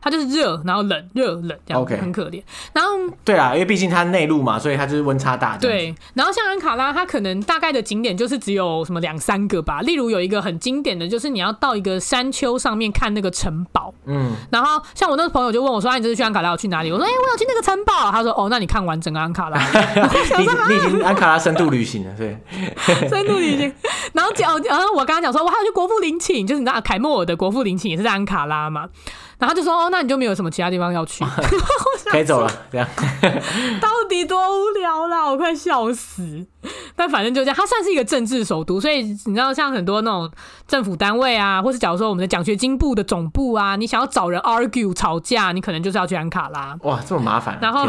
它就是热，然后冷，热冷这样.很可怜。然后对啊，因为毕竟它内陆嘛，所以它就是温差大。对，然后像安卡拉，它可能大概的景点就是只有什么两三个吧。例如有一个很经典的就是你要到一个山丘上面看那个城堡。嗯。然后像我那个朋友就问我说：“啊，你这次去安卡拉要去哪里？”我说：“哎、欸，我要去那个城堡。”他说：“哦，那你看完整个安卡拉。”你你已经安卡拉深度旅行了，对。深度旅行。然后讲，然后我刚刚讲说，我还要去国父陵寝，就是你知道凯莫尔的国父陵寝也是在安卡拉嘛。然后就说哦，那你就没有什么其他地方要去，可以走了。这样 到底多无聊啦，我快笑死。但反正就这样，它算是一个政治首都，所以你知道，像很多那种政府单位啊，或是假如说我们的奖学金部的总部啊，你想要找人 argue 吵架，你可能就是要去安卡拉。哇，这么麻烦啊。然后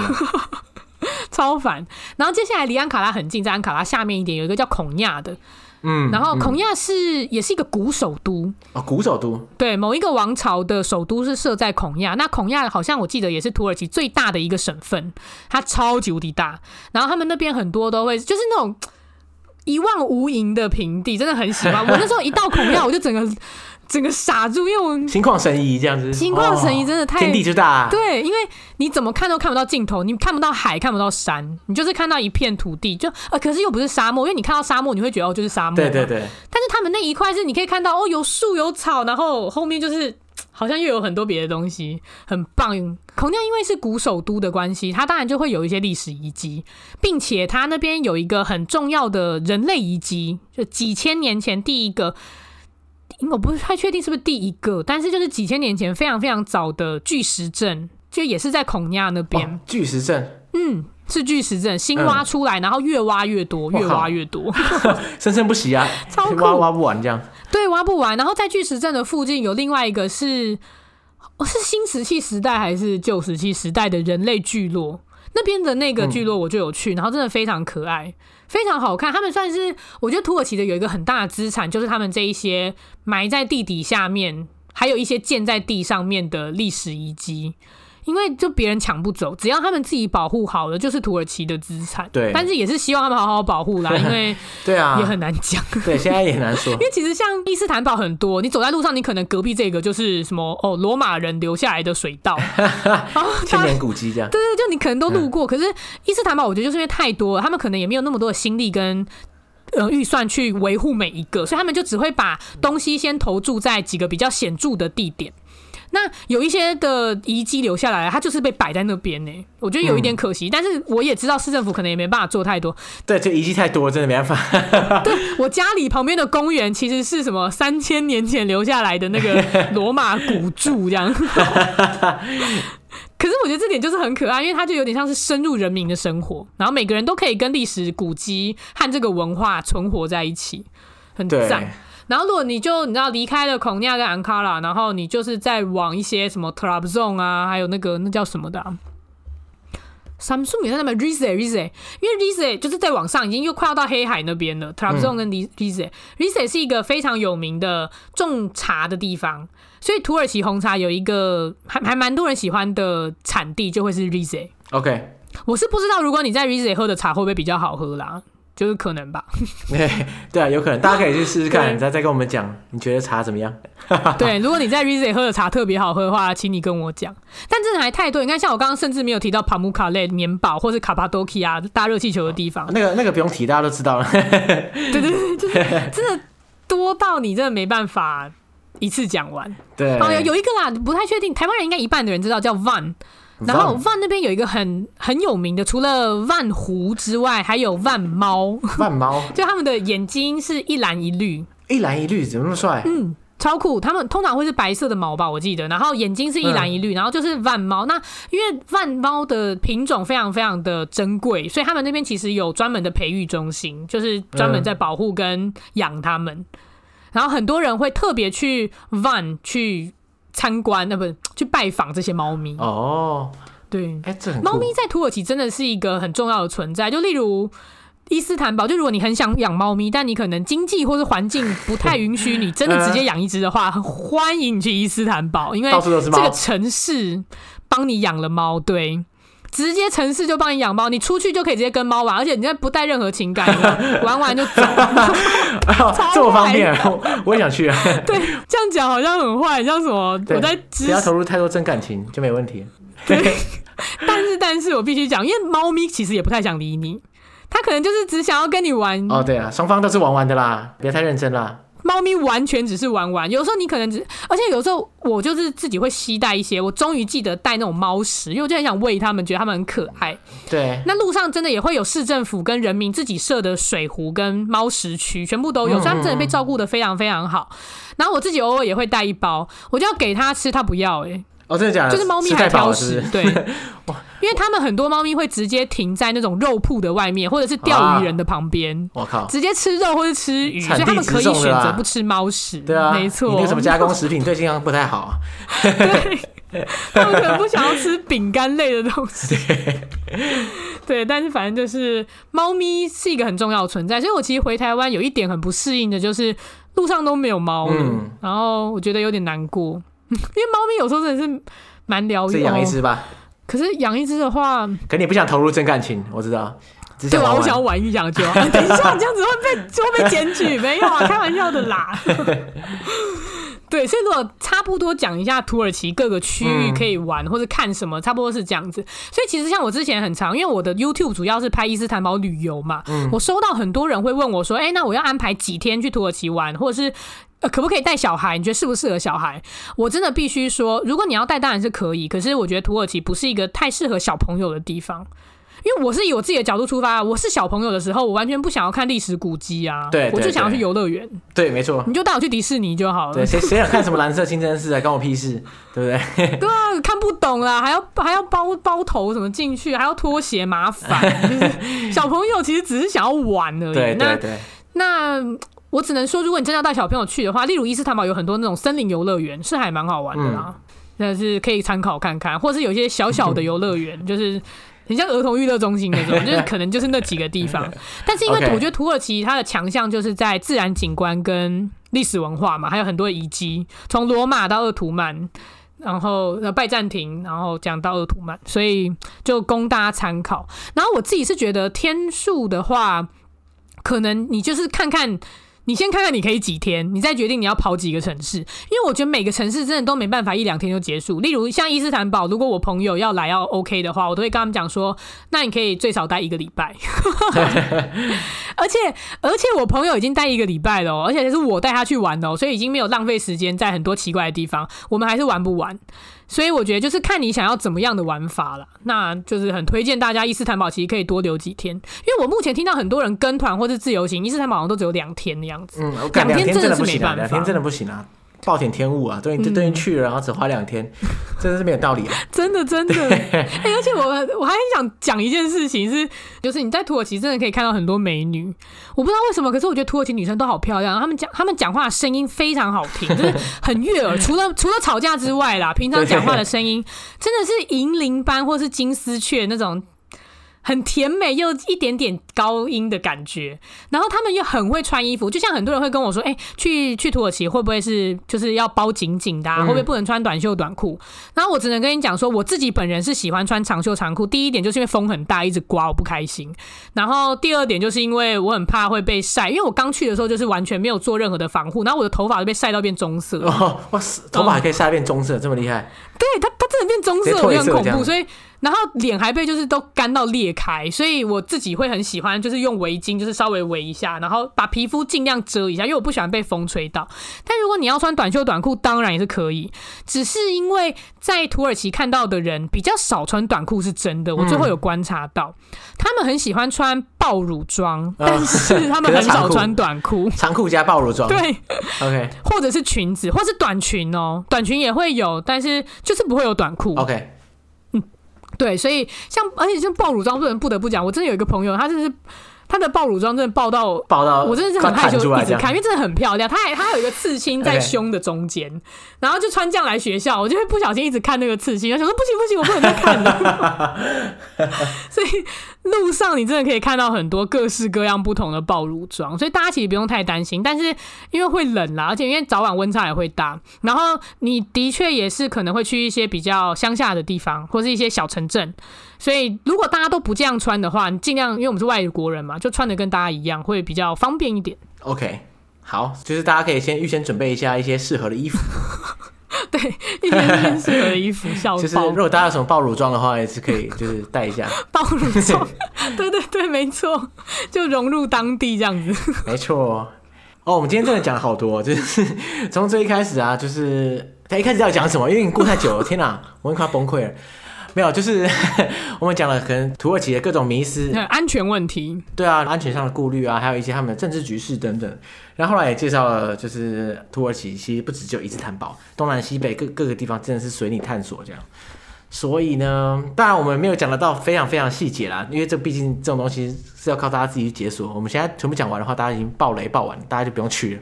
超烦。然后接下来离安卡拉很近，在安卡拉下面一点有一个叫孔亚的。嗯，然后孔亚是、嗯、也是一个古首都哦，古首都对，某一个王朝的首都是设在孔亚。那孔亚好像我记得也是土耳其最大的一个省份，它超级无敌大。然后他们那边很多都会就是那种一望无垠的平地，真的很喜欢。我那时候一到孔亚，我就整个。整个傻住，因为我心旷神怡这样子，心旷神怡真的太、哦、天地之大、啊。对，因为你怎么看都看不到尽头，你看不到海，看不到山，你就是看到一片土地，就呃，可是又不是沙漠，因为你看到沙漠，你会觉得哦，就是沙漠。对对对。但是他们那一块是你可以看到哦，有树有草，然后后面就是 好像又有很多别的东西，很棒。孔庙因为是古首都的关系，它当然就会有一些历史遗迹，并且它那边有一个很重要的人类遗迹，就几千年前第一个。我不是太确定是不是第一个，但是就是几千年前非常非常早的巨石阵，就也是在孔亚那边。巨石阵，嗯，是巨石阵，新挖出来，嗯、然后越挖越多，越挖越多，生生不息啊，超挖挖不完这样。对，挖不完。然后在巨石阵的附近有另外一个是，哦，是新石器时代还是旧石器时代的人类聚落？那边的那个聚落我就有去，嗯、然后真的非常可爱。非常好看，他们算是我觉得土耳其的有一个很大的资产，就是他们这一些埋在地底下面，还有一些建在地上面的历史遗迹。因为就别人抢不走，只要他们自己保护好了，就是土耳其的资产。对，但是也是希望他们好好保护啦，因为对啊，也很难讲。对，现在也难说。因为其实像伊斯坦堡很多，你走在路上，你可能隔壁这个就是什么哦，罗马人留下来的水道，千年古迹这样。对对，就你可能都路过，可是伊斯坦堡我觉得就是因为太多了，他们可能也没有那么多的心力跟呃预算去维护每一个，所以他们就只会把东西先投注在几个比较显著的地点。那有一些的遗迹留下来，它就是被摆在那边呢。我觉得有一点可惜，嗯、但是我也知道市政府可能也没办法做太多。对，这遗迹太多，真的没办法。对，我家里旁边的公园其实是什么三千年前留下来的那个 罗马古柱，这样。可是我觉得这点就是很可爱，因为它就有点像是深入人民的生活，然后每个人都可以跟历史古迹和这个文化存活在一起，很赞。然后，如果你就你知道离开了孔尼亚跟安卡拉，然后你就是再往一些什么特拉布宗啊，还有那个那叫什么的、啊，什么书名在那边？Rize Rize，因为 Rize 就是在往上，已经又快要到黑海那边了。特拉布宗跟 Rize Rize 是一个非常有名的种茶的地方，所以土耳其红茶有一个还还蛮多人喜欢的产地，就会是 Rize。OK。我是不知道，如果你在 Rize 喝的茶会不会比较好喝啦？就是可能吧。对对啊，有可能，大家可以去试试看，你再再跟我们讲，你觉得茶怎么样？对，如果你在 Rize 喝的茶特别好喝的话，请你跟我讲。但真的还太多，你看，像我刚刚甚至没有提到帕姆卡类棉堡，或是卡帕多奇亚大热气球的地方。那个那个不用提，大家都知道了。对对对，就是真的多到你真的没办法一次讲完。对，哦，有有一个啦，不太确定，台湾人应该一半的人知道，叫 Van。然后万那边有一个很很有名的，除了万湖之外，还有万猫。万猫 就他们的眼睛是一蓝一绿，一蓝一绿怎么那么帅？嗯，超酷。他们通常会是白色的毛吧，我记得。然后眼睛是一蓝一绿，嗯、然后就是万猫。那因为万猫的品种非常非常的珍贵，所以他们那边其实有专门的培育中心，就是专门在保护跟养它们。嗯、然后很多人会特别去万去。参观那不是去拜访这些猫咪哦，对，哎、欸，这猫咪在土耳其真的是一个很重要的存在。就例如伊斯坦堡，就如果你很想养猫咪，但你可能经济或是环境不太允许你真的直接养一只的话，很欢迎你去伊斯坦堡，因为这个城市帮你养了猫，对。直接城市就帮你养猫，你出去就可以直接跟猫玩，而且你现在不带任何情感，玩完就走，这么方便，我我也想去啊。对，这样讲好像很坏，像什么？我在只要投入太多真感情就没问题。对，但是但是我必须讲，因为猫咪其实也不太想理你，它可能就是只想要跟你玩。哦，对啊，双方都是玩玩的啦，别太认真啦。猫咪完全只是玩玩，有时候你可能只，而且有时候我就是自己会携带一些，我终于记得带那种猫食，因为我就很想喂它们，觉得它们很可爱。对，那路上真的也会有市政府跟人民自己设的水壶跟猫食区，全部都有，所以它们真的被照顾的非常非常好。然后我自己偶尔也会带一包，我就要给它吃，它不要哎、欸。哦，真的假的？就是猫咪还挑食，对，因为他们很多猫咪会直接停在那种肉铺的外面，或者是钓鱼人的旁边。我靠，直接吃肉或者吃鱼，所以他们可以选择不吃猫食。对啊，没错。你那什么加工食品对健康不太好。对，他们可能不想要吃饼干类的东西。对，但是反正就是猫咪是一个很重要的存在，所以我其实回台湾有一点很不适应的，就是路上都没有猫了，然后我觉得有点难过。因为猫咪有时候真的是蛮疗愈，养一只吧。可是养一只的话，可你不想投入真感情，我知道。对啊，我想要玩一养就。等一下，你这样子会被就会被检举，没有啊，开玩笑的啦。对，所以如果差不多讲一下土耳其各个区域可以玩或者看什么，差不多是这样子。所以其实像我之前很长，因为我的 YouTube 主要是拍伊斯坦堡旅游嘛，我收到很多人会问我说：“哎，那我要安排几天去土耳其玩，或者是？”呃，可不可以带小孩？你觉得适不适合小孩？我真的必须说，如果你要带，当然是可以。可是我觉得土耳其不是一个太适合小朋友的地方，因为我是以我自己的角度出发。我是小朋友的时候，我完全不想要看历史古迹啊，对，我就想要去游乐园。对，没错，你就带我去迪士尼就好了。对，谁谁想看什么蓝色清真寺啊？关我屁事，对不对？对啊，看不懂啦，还要还要包包头什么进去，还要脱鞋，麻烦。就 是小朋友其实只是想要玩而已。对对对，那。那我只能说，如果你真的要带小朋友去的话，例如伊斯坦堡有很多那种森林游乐园，是还蛮好玩的啦，但、嗯、是可以参考看看，或是有一些小小的游乐园，嗯、就是很像儿童娱乐中心那种，就是可能就是那几个地方。但是因为我觉得土耳其它的强项就是在自然景观跟历史文化嘛，还有很多遗迹，从罗马到鄂图曼，然后拜占庭，然后讲到鄂图曼，所以就供大家参考。然后我自己是觉得天数的话，可能你就是看看。你先看看你可以几天，你再决定你要跑几个城市。因为我觉得每个城市真的都没办法一两天就结束。例如像伊斯坦堡，如果我朋友要来要 OK 的话，我都会跟他们讲说，那你可以最少待一个礼拜。而且而且我朋友已经待一个礼拜了，而且是我带他去玩的，所以已经没有浪费时间在很多奇怪的地方。我们还是玩不完。所以我觉得就是看你想要怎么样的玩法了，那就是很推荐大家伊斯坦堡其实可以多留几天，因为我目前听到很多人跟团或是自由行，伊斯坦堡好像都只有两天的样子，嗯，两天真的是没办法，两天真的不行啊。暴殄天物啊！对，就等于去了，然后只花两天，真的是没有道理啊！真的，真的。哎，而且我我还很想讲一件事情是，就是你在土耳其真的可以看到很多美女。我不知道为什么，可是我觉得土耳其女生都好漂亮，她们讲她们讲话的声音非常好听，就是很悦耳。除了除了吵架之外啦，平常讲话的声音真的是银铃般或是金丝雀那种。很甜美又一点点高音的感觉，然后他们又很会穿衣服，就像很多人会跟我说，哎、欸，去去土耳其会不会是就是要包紧紧的、啊，会不会不能穿短袖短裤？然后我只能跟你讲说，我自己本人是喜欢穿长袖长裤。第一点就是因为风很大，一直刮我不开心。然后第二点就是因为我很怕会被晒，因为我刚去的时候就是完全没有做任何的防护，然后我的头发都被晒到变棕色。哦，哇塞，头发还可以晒变棕色，嗯、这么厉害？对，它它真的变棕色，我觉得很恐怖，所以。然后脸还被就是都干到裂开，所以我自己会很喜欢，就是用围巾，就是稍微围一下，然后把皮肤尽量遮一下，因为我不喜欢被风吹到。但如果你要穿短袖短裤，当然也是可以，只是因为在土耳其看到的人比较少穿短裤，是真的。我最后有观察到，嗯、他们很喜欢穿爆乳装，但是他们很少穿短裤，长裤加爆乳装。对，OK，或者是裙子，或是短裙哦，短裙也会有，但是就是不会有短裤。OK。对，所以像而且像爆乳装，不能不得不讲，我真的有一个朋友，他真的是他的爆乳装真的爆到爆到，我真的是很害羞一直看，因为真的很漂亮。他还他还有一个刺青在胸的中间.然后就穿这样来学校，我就会不小心一直看那个刺青，我想说不行不行，我不能再看了。所以路上你真的可以看到很多各式各样不同的暴露装，所以大家其实不用太担心。但是因为会冷啦，而且因为早晚温差也会大，然后你的确也是可能会去一些比较乡下的地方，或是一些小城镇。所以如果大家都不这样穿的话，你尽量，因为我们是外国人嘛，就穿的跟大家一样，会比较方便一点。OK，好，就是大家可以先预先准备一下一些适合的衣服。对，一些适合的衣服，笑包。就是如果大家有什么爆乳装的话，也是可以，就是带一下。爆乳装，对对对，没错，就融入当地这样子。没错。哦，我们今天真的讲了好多，就是从最一开始啊，就是他一开始要讲什么？因为你过太久了，天哪，我快要崩溃了。没有，就是 我们讲了可能土耳其的各种迷思、安全问题，对啊，安全上的顾虑啊，还有一些他们的政治局势等等。然后后来也介绍了，就是土耳其其实不只只有伊斯坦堡，东南西北各各个地方真的是随你探索这样。所以呢，当然我们没有讲得到非常非常细节啦，因为这毕竟这种东西是要靠大家自己去解锁。我们现在全部讲完的话，大家已经爆雷爆完，大家就不用去了。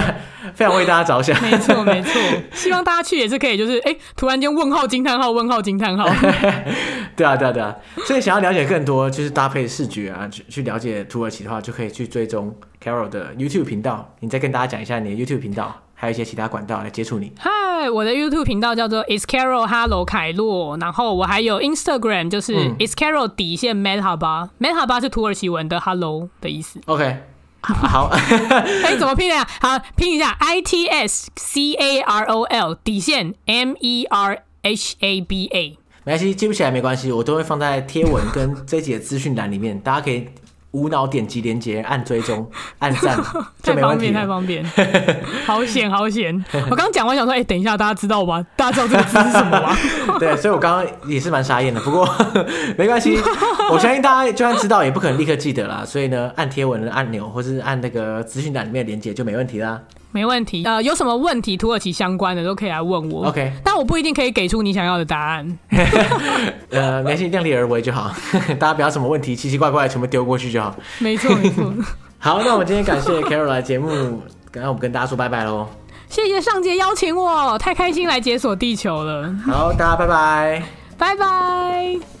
非常为大家着想。没错没错，希望大家去也是可以，就是哎、欸，突然间问号惊叹号问号惊叹号。对啊对啊对啊，所以想要了解更多，就是搭配视觉啊，去去了解土耳其的话，就可以去追踪 Carol 的 YouTube 频道。你再跟大家讲一下你的 YouTube 频道。还有一些其他管道来接触你。嗨，我的 YouTube 频道叫做 It's Carol Hello 凯洛，然后我还有 Instagram，就是 It's Carol 底线 Merhaba，Merhaba 是土耳其文的 Hello 的意思。OK，好，哎、欸，怎么拼的呀？好，拼一下 I T S C A R O L 底线 M E R H A B A。没关系，记不起来没关系，我都会放在贴文跟这集的资讯栏里面，大家可以。无脑点击连接，按追踪，按赞，太方便，太方便，好险，好险！我刚讲完，想说，哎、欸，等一下，大家知道吧？大家知道这个字是什么吗？对，所以我刚刚也是蛮傻眼的。不过没关系，我相信大家就算知道，也不可能立刻记得啦。所以呢，按贴文的按钮，或是按那个资讯栏里面的连接，就没问题啦。没问题，呃，有什么问题土耳其相关的都可以来问我。OK，但我不一定可以给出你想要的答案。呃，没关系，量力而为就好。大家不要什么问题奇奇怪怪全部丢过去就好。没错，没错。好，那我们今天感谢 Carol 来节目，刚刚我们跟大家说拜拜喽。谢谢上杰邀请我，太开心来解锁地球了。好，大家拜拜，拜拜。